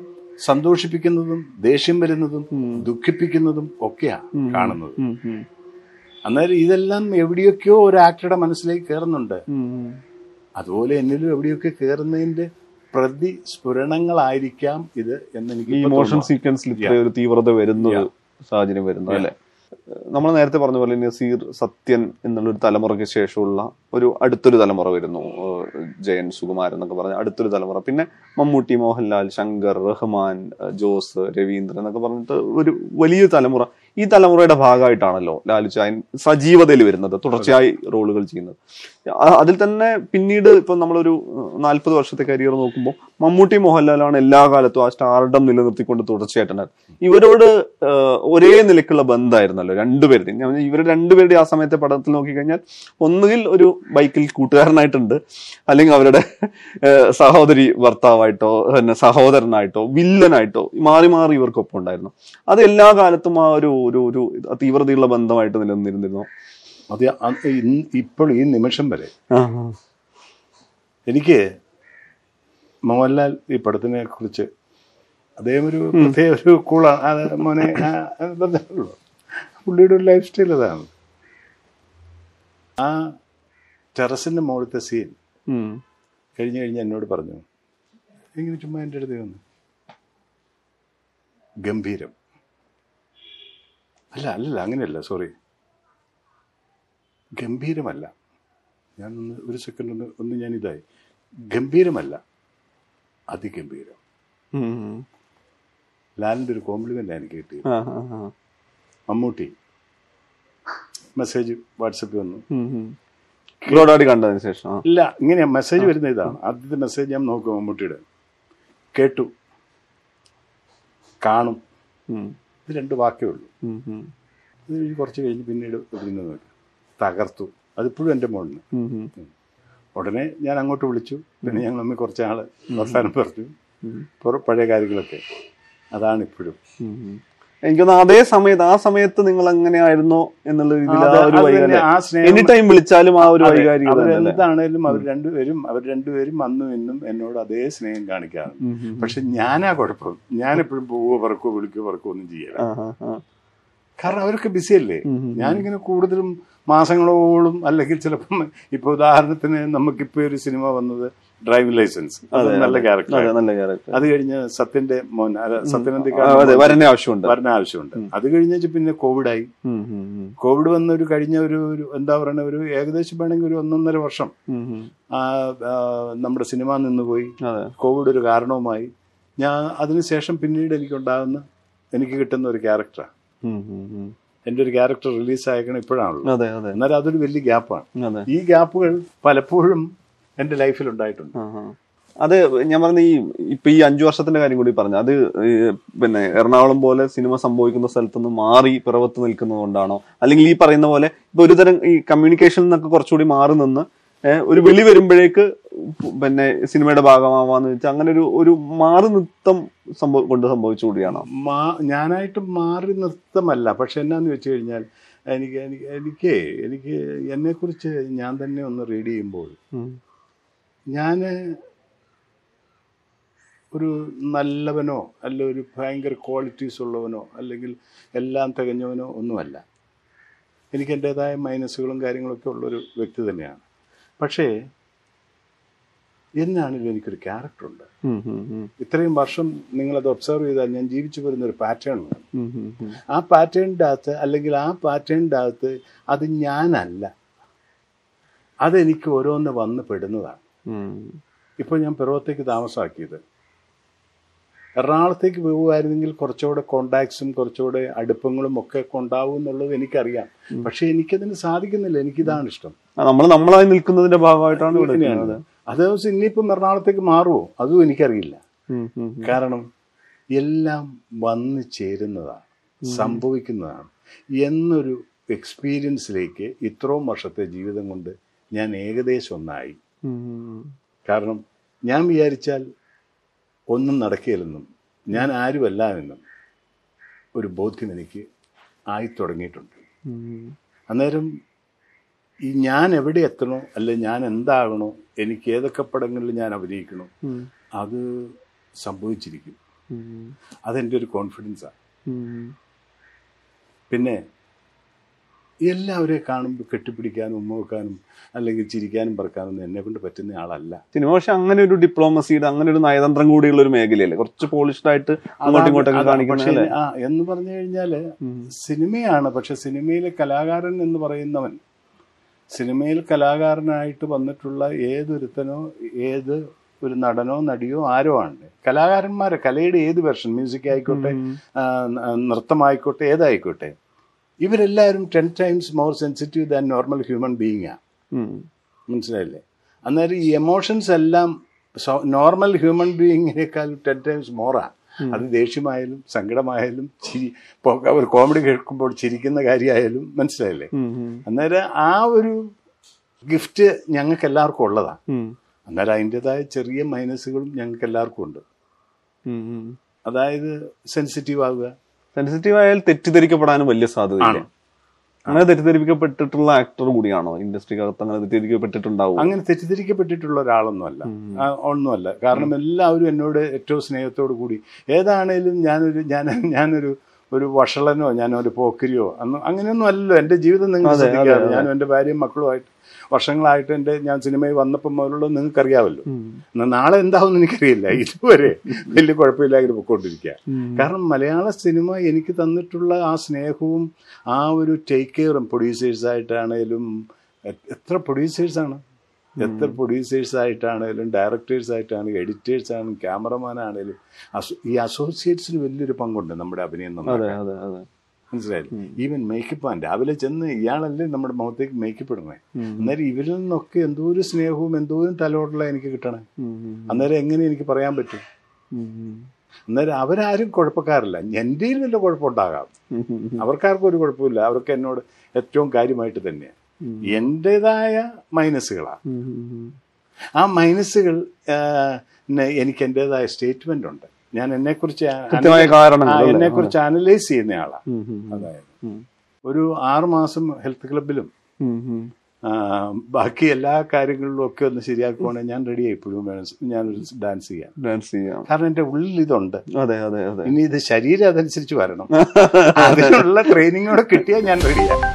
സന്തോഷിപ്പിക്കുന്നതും ദേഷ്യം വരുന്നതും ദുഃഖിപ്പിക്കുന്നതും ഒക്കെയാണ് കാണുന്നത്. അന്നേരം ഇതെല്ലാം എവിടെയൊക്കെയോ ഒരു ആക്ടറുടെ മനസ്സിലേക്ക് കയറുന്നുണ്ട്. അതുപോലെ എന്നിലും എവിടെയൊക്കെ കയറുന്നതിന്റെ പ്രതി സ്ഫുരണങ്ങളായിരിക്കാം ഇത് എന്ന് എനിക്ക് ഈ മോഷൻ ഇമോഷൻ സീക്വൻസിൽ ഒരു തീവ്രത വരുന്ന സാഹചര്യം വരുന്നു അല്ലെ? നമ്മൾ നേരത്തെ പറഞ്ഞ പോലെ നസീർ സത്യൻ എന്നുള്ളൊരു തലമുറയ്ക്ക് ശേഷമുള്ള ഒരു അടുത്തൊരു തലമുറ വരുന്നു. ജയൻ സുകുമാരൻ എന്നൊക്കെ പറഞ്ഞ അടുത്തൊരു തലമുറ. പിന്നെ മമ്മൂട്ടി മോഹൻലാൽ ശങ്കർ റഹ്മാൻ ജോസ് രവീന്ദ്രൻ എന്നൊക്കെ പറഞ്ഞിട്ട് ഒരു വലിയ തലമുറ. ഈ തലമുറയുടെ ഭാഗമായിട്ടാണല്ലോ ലാലു ചായൻ സജീവതയിൽ വരുന്നത് തുടർച്ചയായി റോളുകൾ ചെയ്യുന്നത്. അതിൽ തന്നെ പിന്നീട് ഇപ്പൊ നമ്മളൊരു നാൽപ്പത് വർഷത്തെ കരിയർ നോക്കുമ്പോൾ മമ്മൂട്ടി മോഹൻലാലാണ് എല്ലാ കാലത്തും ആ സ്റ്റാർഡം നിലനിർത്തിക്കൊണ്ട് തുടർച്ചയായിട്ടുണ്ട് ഇവരോട് ഒരേ നിലക്കുള്ള ബന്ധമായിരുന്നല്ലോ രണ്ടുപേരുടെയും. ഞാൻ ഇവർ രണ്ടുപേരുടെ ആ സമയത്തെ പടത്തിൽ നോക്കിക്കഴിഞ്ഞാൽ ഒന്നുകിൽ ഒരു ബൈക്കിൽ കൂട്ടുകാരനായിട്ടുണ്ട് അല്ലെങ്കിൽ അവരുടെ സഹോദരി ഭർത്താവായിട്ടോ പിന്നെ സഹോദരനായിട്ടോ വില്ലനായിട്ടോ മാറി മാറി ഇവർക്കൊപ്പം ഉണ്ടായിരുന്നു. അത് എല്ലാ കാലത്തും ആ ഒരു ഒരു ഒരു തീവ്രതയുള്ള ബന്ധമായിട്ട് നിലനിന്നിരുന്നു അത് ഇപ്പോൾ ഈ നിമിഷം വരെ എനിക്ക് മോഹൻലാൽ ഈ പടത്തിനെ കുറിച്ച് അദ്ദേഹം ഒരു പ്രത്യേക ഒരു കൂളാണ് അത് മോനെ ഉള്ളൂ. പുള്ളിയുടെ ഒരു ലൈഫ് സ്റ്റൈൽ അതാണ്. ആ ടെറസിന്റെ മുകളിലത്തെ സീൻ. കഴിഞ്ഞു കഴിഞ്ഞ് എന്നോട് പറഞ്ഞു എങ്ങനെ ചുമ്മാ എന്റെ അടുത്ത് വന്നു ഗംഭീരം. അല്ല അല്ലല്ല അങ്ങനെയല്ല സോറി ഗംഭീരമല്ല. ഞാൻ ഒന്ന് ഒരു സെക്കൻഡ് ഒന്ന് ഒന്ന് ഞാൻ ഇതായി. ഗംഭീരമല്ല. അതിഗംഭീരം. ലാലിന്റെ ഒരു കോംപ്ലിമെന്റ് എനിക്ക് കിട്ടിയത്. മമ്മൂട്ടി. മെസ്സേജ് വാട്സപ്പിൽ വന്നു. കണ്ടതിന് ശേഷം. ഇല്ല ഇങ്ങനെ മെസ്സേജ് വരുന്ന ഇതാണ്. ആദ്യത്തെ മെസ്സേജ് ഞാൻ നോക്കും മമ്മൂട്ടിയുടെ. കേട്ടു. കാണും. ഇത് രണ്ട് വാക്കേ ഉള്ളൂ. ഇത് കുറച്ച് കഴിഞ്ഞ് പിന്നീട് നോക്കി തകർത്തു. അതിപ്പോഴും എന്റെ മോളിന്. ഉടനെ ഞാൻ അങ്ങോട്ട് വിളിച്ചു പിന്നെ ഞങ്ങൾ അമ്മ കുറച്ച് ആൾ വർത്താനം പറഞ്ഞു. പഴയ കാര്യങ്ങളൊക്കെ അതാണ് ഇപ്പോഴും ഉം, ഉം. എനിക്ക് അതേ സമയത്ത് ആ സമയത്ത് നിങ്ങൾ എങ്ങനെയായിരുന്നോ എന്നുള്ള രീതിയിൽ എനി ടൈം വിളിച്ചാലും ആ ഒരു വൈകാരികത? അവരെന്താണേലും അവർ രണ്ടുപേരും അവർ രണ്ടുപേരും അന്നും ഇന്നും എന്നോട് അതേ സ്നേഹം കാണിക്കാറുണ്ട്. പക്ഷെ ഞാനാ കുഴപ്പം ഞാനെപ്പോഴും പോവോ പറക്കോ വിളിക്കോ പറക്കോ ഒന്നും ചെയ്യല ആ. കാരണം അവരൊക്കെ ബിസിയല്ലേ. ഞാനിങ്ങനെ കൂടുതലും മാസങ്ങളോളം അല്ലെങ്കിൽ ചിലപ്പം ഇപ്പൊ ഉദാഹരണത്തിന് നമുക്കിപ്പോ ഒരു സിനിമ വന്നത് ഡ്രൈവിംഗ് ലൈസൻസ്. അത് നല്ല ക്യാരക്ടർ നല്ല ക്യാരക്ടർ അത് കഴിഞ്ഞ് സത്യന്റെ മോൻ സത്യനന്ദിക്കാരൻ വരന്റെ ആവശ്യമുണ്ട്. വരണ ആവശ്യമുണ്ട്. അത് കഴിഞ്ഞ പിന്നെ കോവിഡായി. കോവിഡ് വന്ന ഒരു കഴിഞ്ഞ ഒരു ഒരു എന്താ പറയണ ഒരു ഏകദേശം വേണമെങ്കിൽ ഒരു ഒന്നൊന്നര വർഷം നമ്മുടെ സിനിമ നിന്നുപോയി. കോവിഡ് ഒരു കാരണവുമായി. ഞാൻ അതിനുശേഷം പിന്നീട് എനിക്കുണ്ടാകുന്ന എനിക്ക് കിട്ടുന്ന ഒരു ക്യാരക്ടറാണ് ഉം. ഒരു ക്യാരക്ടർ റിലീസ് ആയേക്കണം ഇപ്പോഴാണല്ലോ. എന്നാലും അതൊരു വലിയ ഗ്യാപ്പാണ്. ഈ ഗ്യാപ്പുകൾ പലപ്പോഴും എന്റെ ലൈഫിൽ ഉണ്ടായിട്ടുണ്ട്. അത് ഞാൻ പറഞ്ഞ ഈ ഇപ്പൊ ഈ അഞ്ചു വർഷത്തിന്റെ കാര്യം കൂടി പറഞ്ഞു അത് പിന്നെ എറണാകുളം പോലെ സിനിമ സംഭവിക്കുന്ന സ്ഥലത്തുനിന്ന് മാറി പിറവത്ത് നിൽക്കുന്നത് കൊണ്ടാണോ അല്ലെങ്കിൽ ഈ പറയുന്ന പോലെ ഇപ്പൊ ഒരുതരം ഈ കമ്മ്യൂണിക്കേഷനിൽ നിന്നൊക്കെ കുറച്ചുകൂടി മാറി നിന്ന് ഒരു വെളി വരുമ്പോഴേക്ക് പിന്നെ സിനിമയുടെ ഭാഗമാവാന്ന് വെച്ചാൽ അങ്ങനെ ഒരു ഒരു മാറി നൃത്തം സംഭവം കൊണ്ട് സംഭവിച്ചുകൂടിയാണോ മാ ഞാനായിട്ട് മാറി നൃത്തമല്ല. പക്ഷെ എന്നാന്ന് വെച്ച് കഴിഞ്ഞാൽ എനിക്ക് എനിക്ക് എനിക്ക് എനിക്ക് എന്നെക്കുറിച്ച് ഞാൻ തന്നെ ഒന്ന് റീഡ് ചെയ്യുമ്പോൾ ഞാൻ ഒരു നല്ലവനോ അല്ല ഒരു ഭയങ്കര ക്വാളിറ്റീസ് ഉള്ളവനോ അല്ലെങ്കിൽ എല്ലാം തികഞ്ഞവനോ ഒന്നുമല്ല. എനിക്ക് എന്റെതായ മൈനസുകളും കാര്യങ്ങളൊക്കെ ഉള്ളൊരു വ്യക്തി തന്നെയാണ്. പക്ഷേ എന്നാണെങ്കിലും എനിക്കൊരു ക്യാരക്ടറുണ്ട്. ഇത്രയും വർഷം നിങ്ങളത് ഒബ്സർവ് ചെയ്താൽ ഞാൻ ജീവിച്ചു വരുന്ന ഒരു പാറ്റേൺ. ആ പാറ്റേണിന്റെ അകത്ത് അല്ലെങ്കിൽ ആ പാറ്റേണിന്റെ അകത്ത് അത് ഞാനല്ല അതെനിക്ക് ഓരോന്ന് വന്ന് പെടുന്നതാണ്. ഇപ്പോൾ ഞാൻ പിറവത്തേക്ക് താമസമാക്കിയത് എറണാകുളത്തേക്ക് പോകുമായിരുന്നെങ്കിൽ കുറച്ചുകൂടെ കോണ്ടാക്ട്സും കുറച്ചുകൂടെ അടുപ്പങ്ങളും ഒക്കെ ഉണ്ടാവും എന്നുള്ളത് എനിക്കറിയാം. പക്ഷെ എനിക്കതിന് സാധിക്കുന്നില്ല. എനിക്കിതാണ് ഇഷ്ടം. നമ്മൾ നമ്മളായി നിൽക്കുന്നതിന്റെ ഭാഗമായിട്ടാണ് അത് ഇനിയിപ്പം എറണാകുളത്തേക്ക് മാറുമോ അതും എനിക്കറിയില്ല. കാരണം എല്ലാം വന്നു ചേരുന്നതാണ്. സംഭവിക്കുന്നതാണ്. എന്നൊരു എക്സ്പീരിയൻസിലേക്ക് ഇത്രയും വർഷത്തെ ജീവിതം കൊണ്ട് ഞാൻ ഏകദേശം ഒന്നായി. കാരണം ഞാൻ വിചാരിച്ചാൽ ഒന്നും നടക്കുകയില്ലെന്നും ഞാൻ ആരുമല്ല എന്നും ഒരു ബോധ്യം എനിക്ക് ആയി തുടങ്ങിയിട്ടുണ്ട് അന്നേരം ഈ ഞാൻ എവിടെ എത്തണോ അല്ലെ ഞാൻ എന്താകണോ എനിക്ക് ഏതൊക്കെ പടങ്ങളിൽ ഞാൻ അഭിനയിക്കണോ അത് സംഭവിച്ചിരിക്കും. അതെന്റെ ഒരു കോൺഫിഡൻസാണ് ആണ് പിന്നെ എല്ലാവരെയും കാണുമ്പോൾ കെട്ടിപ്പിടിക്കാനും ഉമ്മ വെക്കാനും അല്ലെങ്കിൽ ചിരിക്കാനും പറക്കാനും ഒന്നും എന്നെ കൊണ്ട് പറ്റുന്ന ആളല്ല. സിനിമ പക്ഷെ അങ്ങനെ ഒരു ഡിപ്ലോമസിയുടെ അങ്ങനെ ഒരു നയതന്ത്രം കൂടിയുള്ള ഒരു മേഖലയല്ലേ? കുറച്ച് പോളിഷ്ഡ് ആയിട്ട് അങ്ങോട്ടും ഇങ്ങോട്ടൊക്കെ അല്ലേ? ആ എന്ന് പറഞ്ഞു കഴിഞ്ഞാൽ സിനിമയാണ്. പക്ഷെ സിനിമയിലെ കലാകാരൻ എന്ന് പറയുന്നവൻ സിനിമയിൽ കലാകാരനായിട്ട് വന്നിട്ടുള്ള ഏതൊരുത്തനോ ഏത് ഒരു നടനോ നടിയോ ആരോ ആണ്. കലാകാരന്മാരെ കലയുടെ ഏത് വെർഷൻ മ്യൂസിക് ആയിക്കോട്ടെ നൃത്തമായിക്കോട്ടെ ഏതായിക്കോട്ടെ. ഇവരെല്ലാവരും ten times more sensitive than normal human ബീയിങ്ങാണ് ആണ് മനസ്സിലായില്ലേ? അന്നേരം ഈ എമോഷൻസ് എല്ലാം നോർമൽ ഹ്യൂമൻ ബീയിങ്ങിനേക്കാൾ ടെൻ ടൈംസ് മോറാണ് അത് ദേഷ്യമായാലും സങ്കടമായാലും ചിരി അവർ ഒരു കോമഡി കേൾക്കുമ്പോൾ ചിരിക്കുന്ന കാര്യമായാലും മനസ്സിലായില്ലേ? അന്നേരം ആ ഒരു ഗിഫ്റ്റ് ഞങ്ങൾക്ക് എല്ലാവർക്കും ഉള്ളതാണ് അന്നേരം അതിന്റെതായ ചെറിയ മൈനസുകളും ഞങ്ങൾക്ക് എല്ലാവർക്കും ഉണ്ട്. അതായത് സെൻസിറ്റീവ് ആവുക സെൻസിറ്റീവ് ആയാൽ തെറ്റിദ്ധരിക്കപ്പെടാനും വലിയ സാധ്യതയില്ല. ആണ്. അങ്ങനെ തെറ്റിദ്ധരിപ്പിക്കപ്പെട്ടിട്ടുള്ള ആക്ടർ കൂടിയാണോ? ഇൻഡസ്ട്രിക്കകത്ത് അങ്ങനെ തെറ്റിദ്ധരിക്കപ്പെട്ടിട്ടുണ്ടാവും? അങ്ങനെ തെറ്റിദ്ധരിക്കപ്പെട്ടിട്ടുള്ള ഒരാളൊന്നുമല്ല. ഒന്നുമല്ല. കാരണം എല്ലാവരും എന്നോട് ഏറ്റവും സ്നേഹത്തോടു കൂടി ഏതാണേലും ഞാനൊരു ഞാൻ ഞാനൊരു ഒരു വഷളനോ ഞാൻ ഒരു പോക്കരിയോ അന്ന് അങ്ങനെയൊന്നും അല്ലല്ലോ. എന്റെ ജീവിതം നിങ്ങൾ ഞാനും എന്റെ ഭാര്യയും മക്കളുമായിട്ട് വർഷങ്ങളായിട്ട് എന്റെ ഞാൻ സിനിമയിൽ വന്നപ്പോൾ മുതലുള്ളത് നിങ്ങൾക്കറിയാമല്ലോ. എന്നാൽ നാളെ എന്താവും എനിക്കറിയില്ല. ഇതുവരെ വലിയ കുഴപ്പമില്ലാതെ പൊക്കോണ്ടിരിക്കുക. കാരണം മലയാള സിനിമ എനിക്ക് തന്നിട്ടുള്ള ആ സ്നേഹവും ആ ഒരു ടേക്ക് കെയറും പ്രൊഡ്യൂസേഴ്സായിട്ടാണേലും എത്ര പ്രൊഡ്യൂസേഴ്സാണ് എത്ര പ്രൊഡ്യൂസേഴ്സ് ആയിട്ടാണേലും ഡയറക്ടേഴ്സ് ആയിട്ടാണെങ്കിലും എഡിറ്റേഴ്സ് ആണെങ്കിലും ക്യാമറമാൻ ആണേലും ഈ അസോസിയേറ്റ്സിന് വലിയൊരു പങ്കുണ്ട് നമ്മുടെ അഭിനയം മനസ്സിലായില്ലേ? ഈവൻ മേക്കപ്പ് ആണ് രാവിലെ ചെന്ന് ഇയാളല്ലേ നമ്മുടെ മുഖത്തേക്ക് മേക്കപ്പ് ഇടണേ അന്നേരം ഇവരിൽ നിന്നൊക്കെ എന്തോ ഒരു സ്നേഹവും എന്തോരം തലോടുള്ള എനിക്ക് കിട്ടണേ. അന്നേരം എങ്ങനെ എനിക്ക് പറയാൻ പറ്റും? അന്നേരം അവരാരും കുഴപ്പക്കാരല്ല. എന്റെയിൽ വല്ല കുഴപ്പമുണ്ടാകാം. അവർക്കാർക്കും ഒരു കുഴപ്പമില്ല. അവർക്ക് എന്നോട് ഏറ്റവും കാര്യമായിട്ട് തന്നെയാണ് എന്റെതായ മൈനസുകളാണ് ആ മൈനസുകൾ എനിക്ക് എന്റെതായ സ്റ്റേറ്റ്മെന്റ് ഉണ്ട്. ഞാൻ എന്നെക്കുറിച്ച് കുറിച്ച് എന്നെ കുറിച്ച് അനലൈസ് ചെയ്യുന്ന ആളാണ് അതായത് ഒരു ആറുമാസം ഹെൽത്ത് ക്ലബിലും ബാക്കി എല്ലാ കാര്യങ്ങളിലും ഒക്കെ ഒന്ന് ശരിയാക്കുവാണെങ്കിൽ ഞാൻ റെഡി ഇപ്പോഴും ഞാൻ ഡാൻസ് ചെയ്യാം. ഡാൻസ് ചെയ്യാം. കാരണം എന്റെ ഉള്ളിൽ ഇതുണ്ട്. അതെ അതെ അതെ. ഇനി ഇത് ശരീരം അതനുസരിച്ച് വരണം. [LAUGHS] അതിനുള്ള ട്രെയിനിങ്ങോടെ കിട്ടിയാൽ ഞാൻ റെഡിയാണ്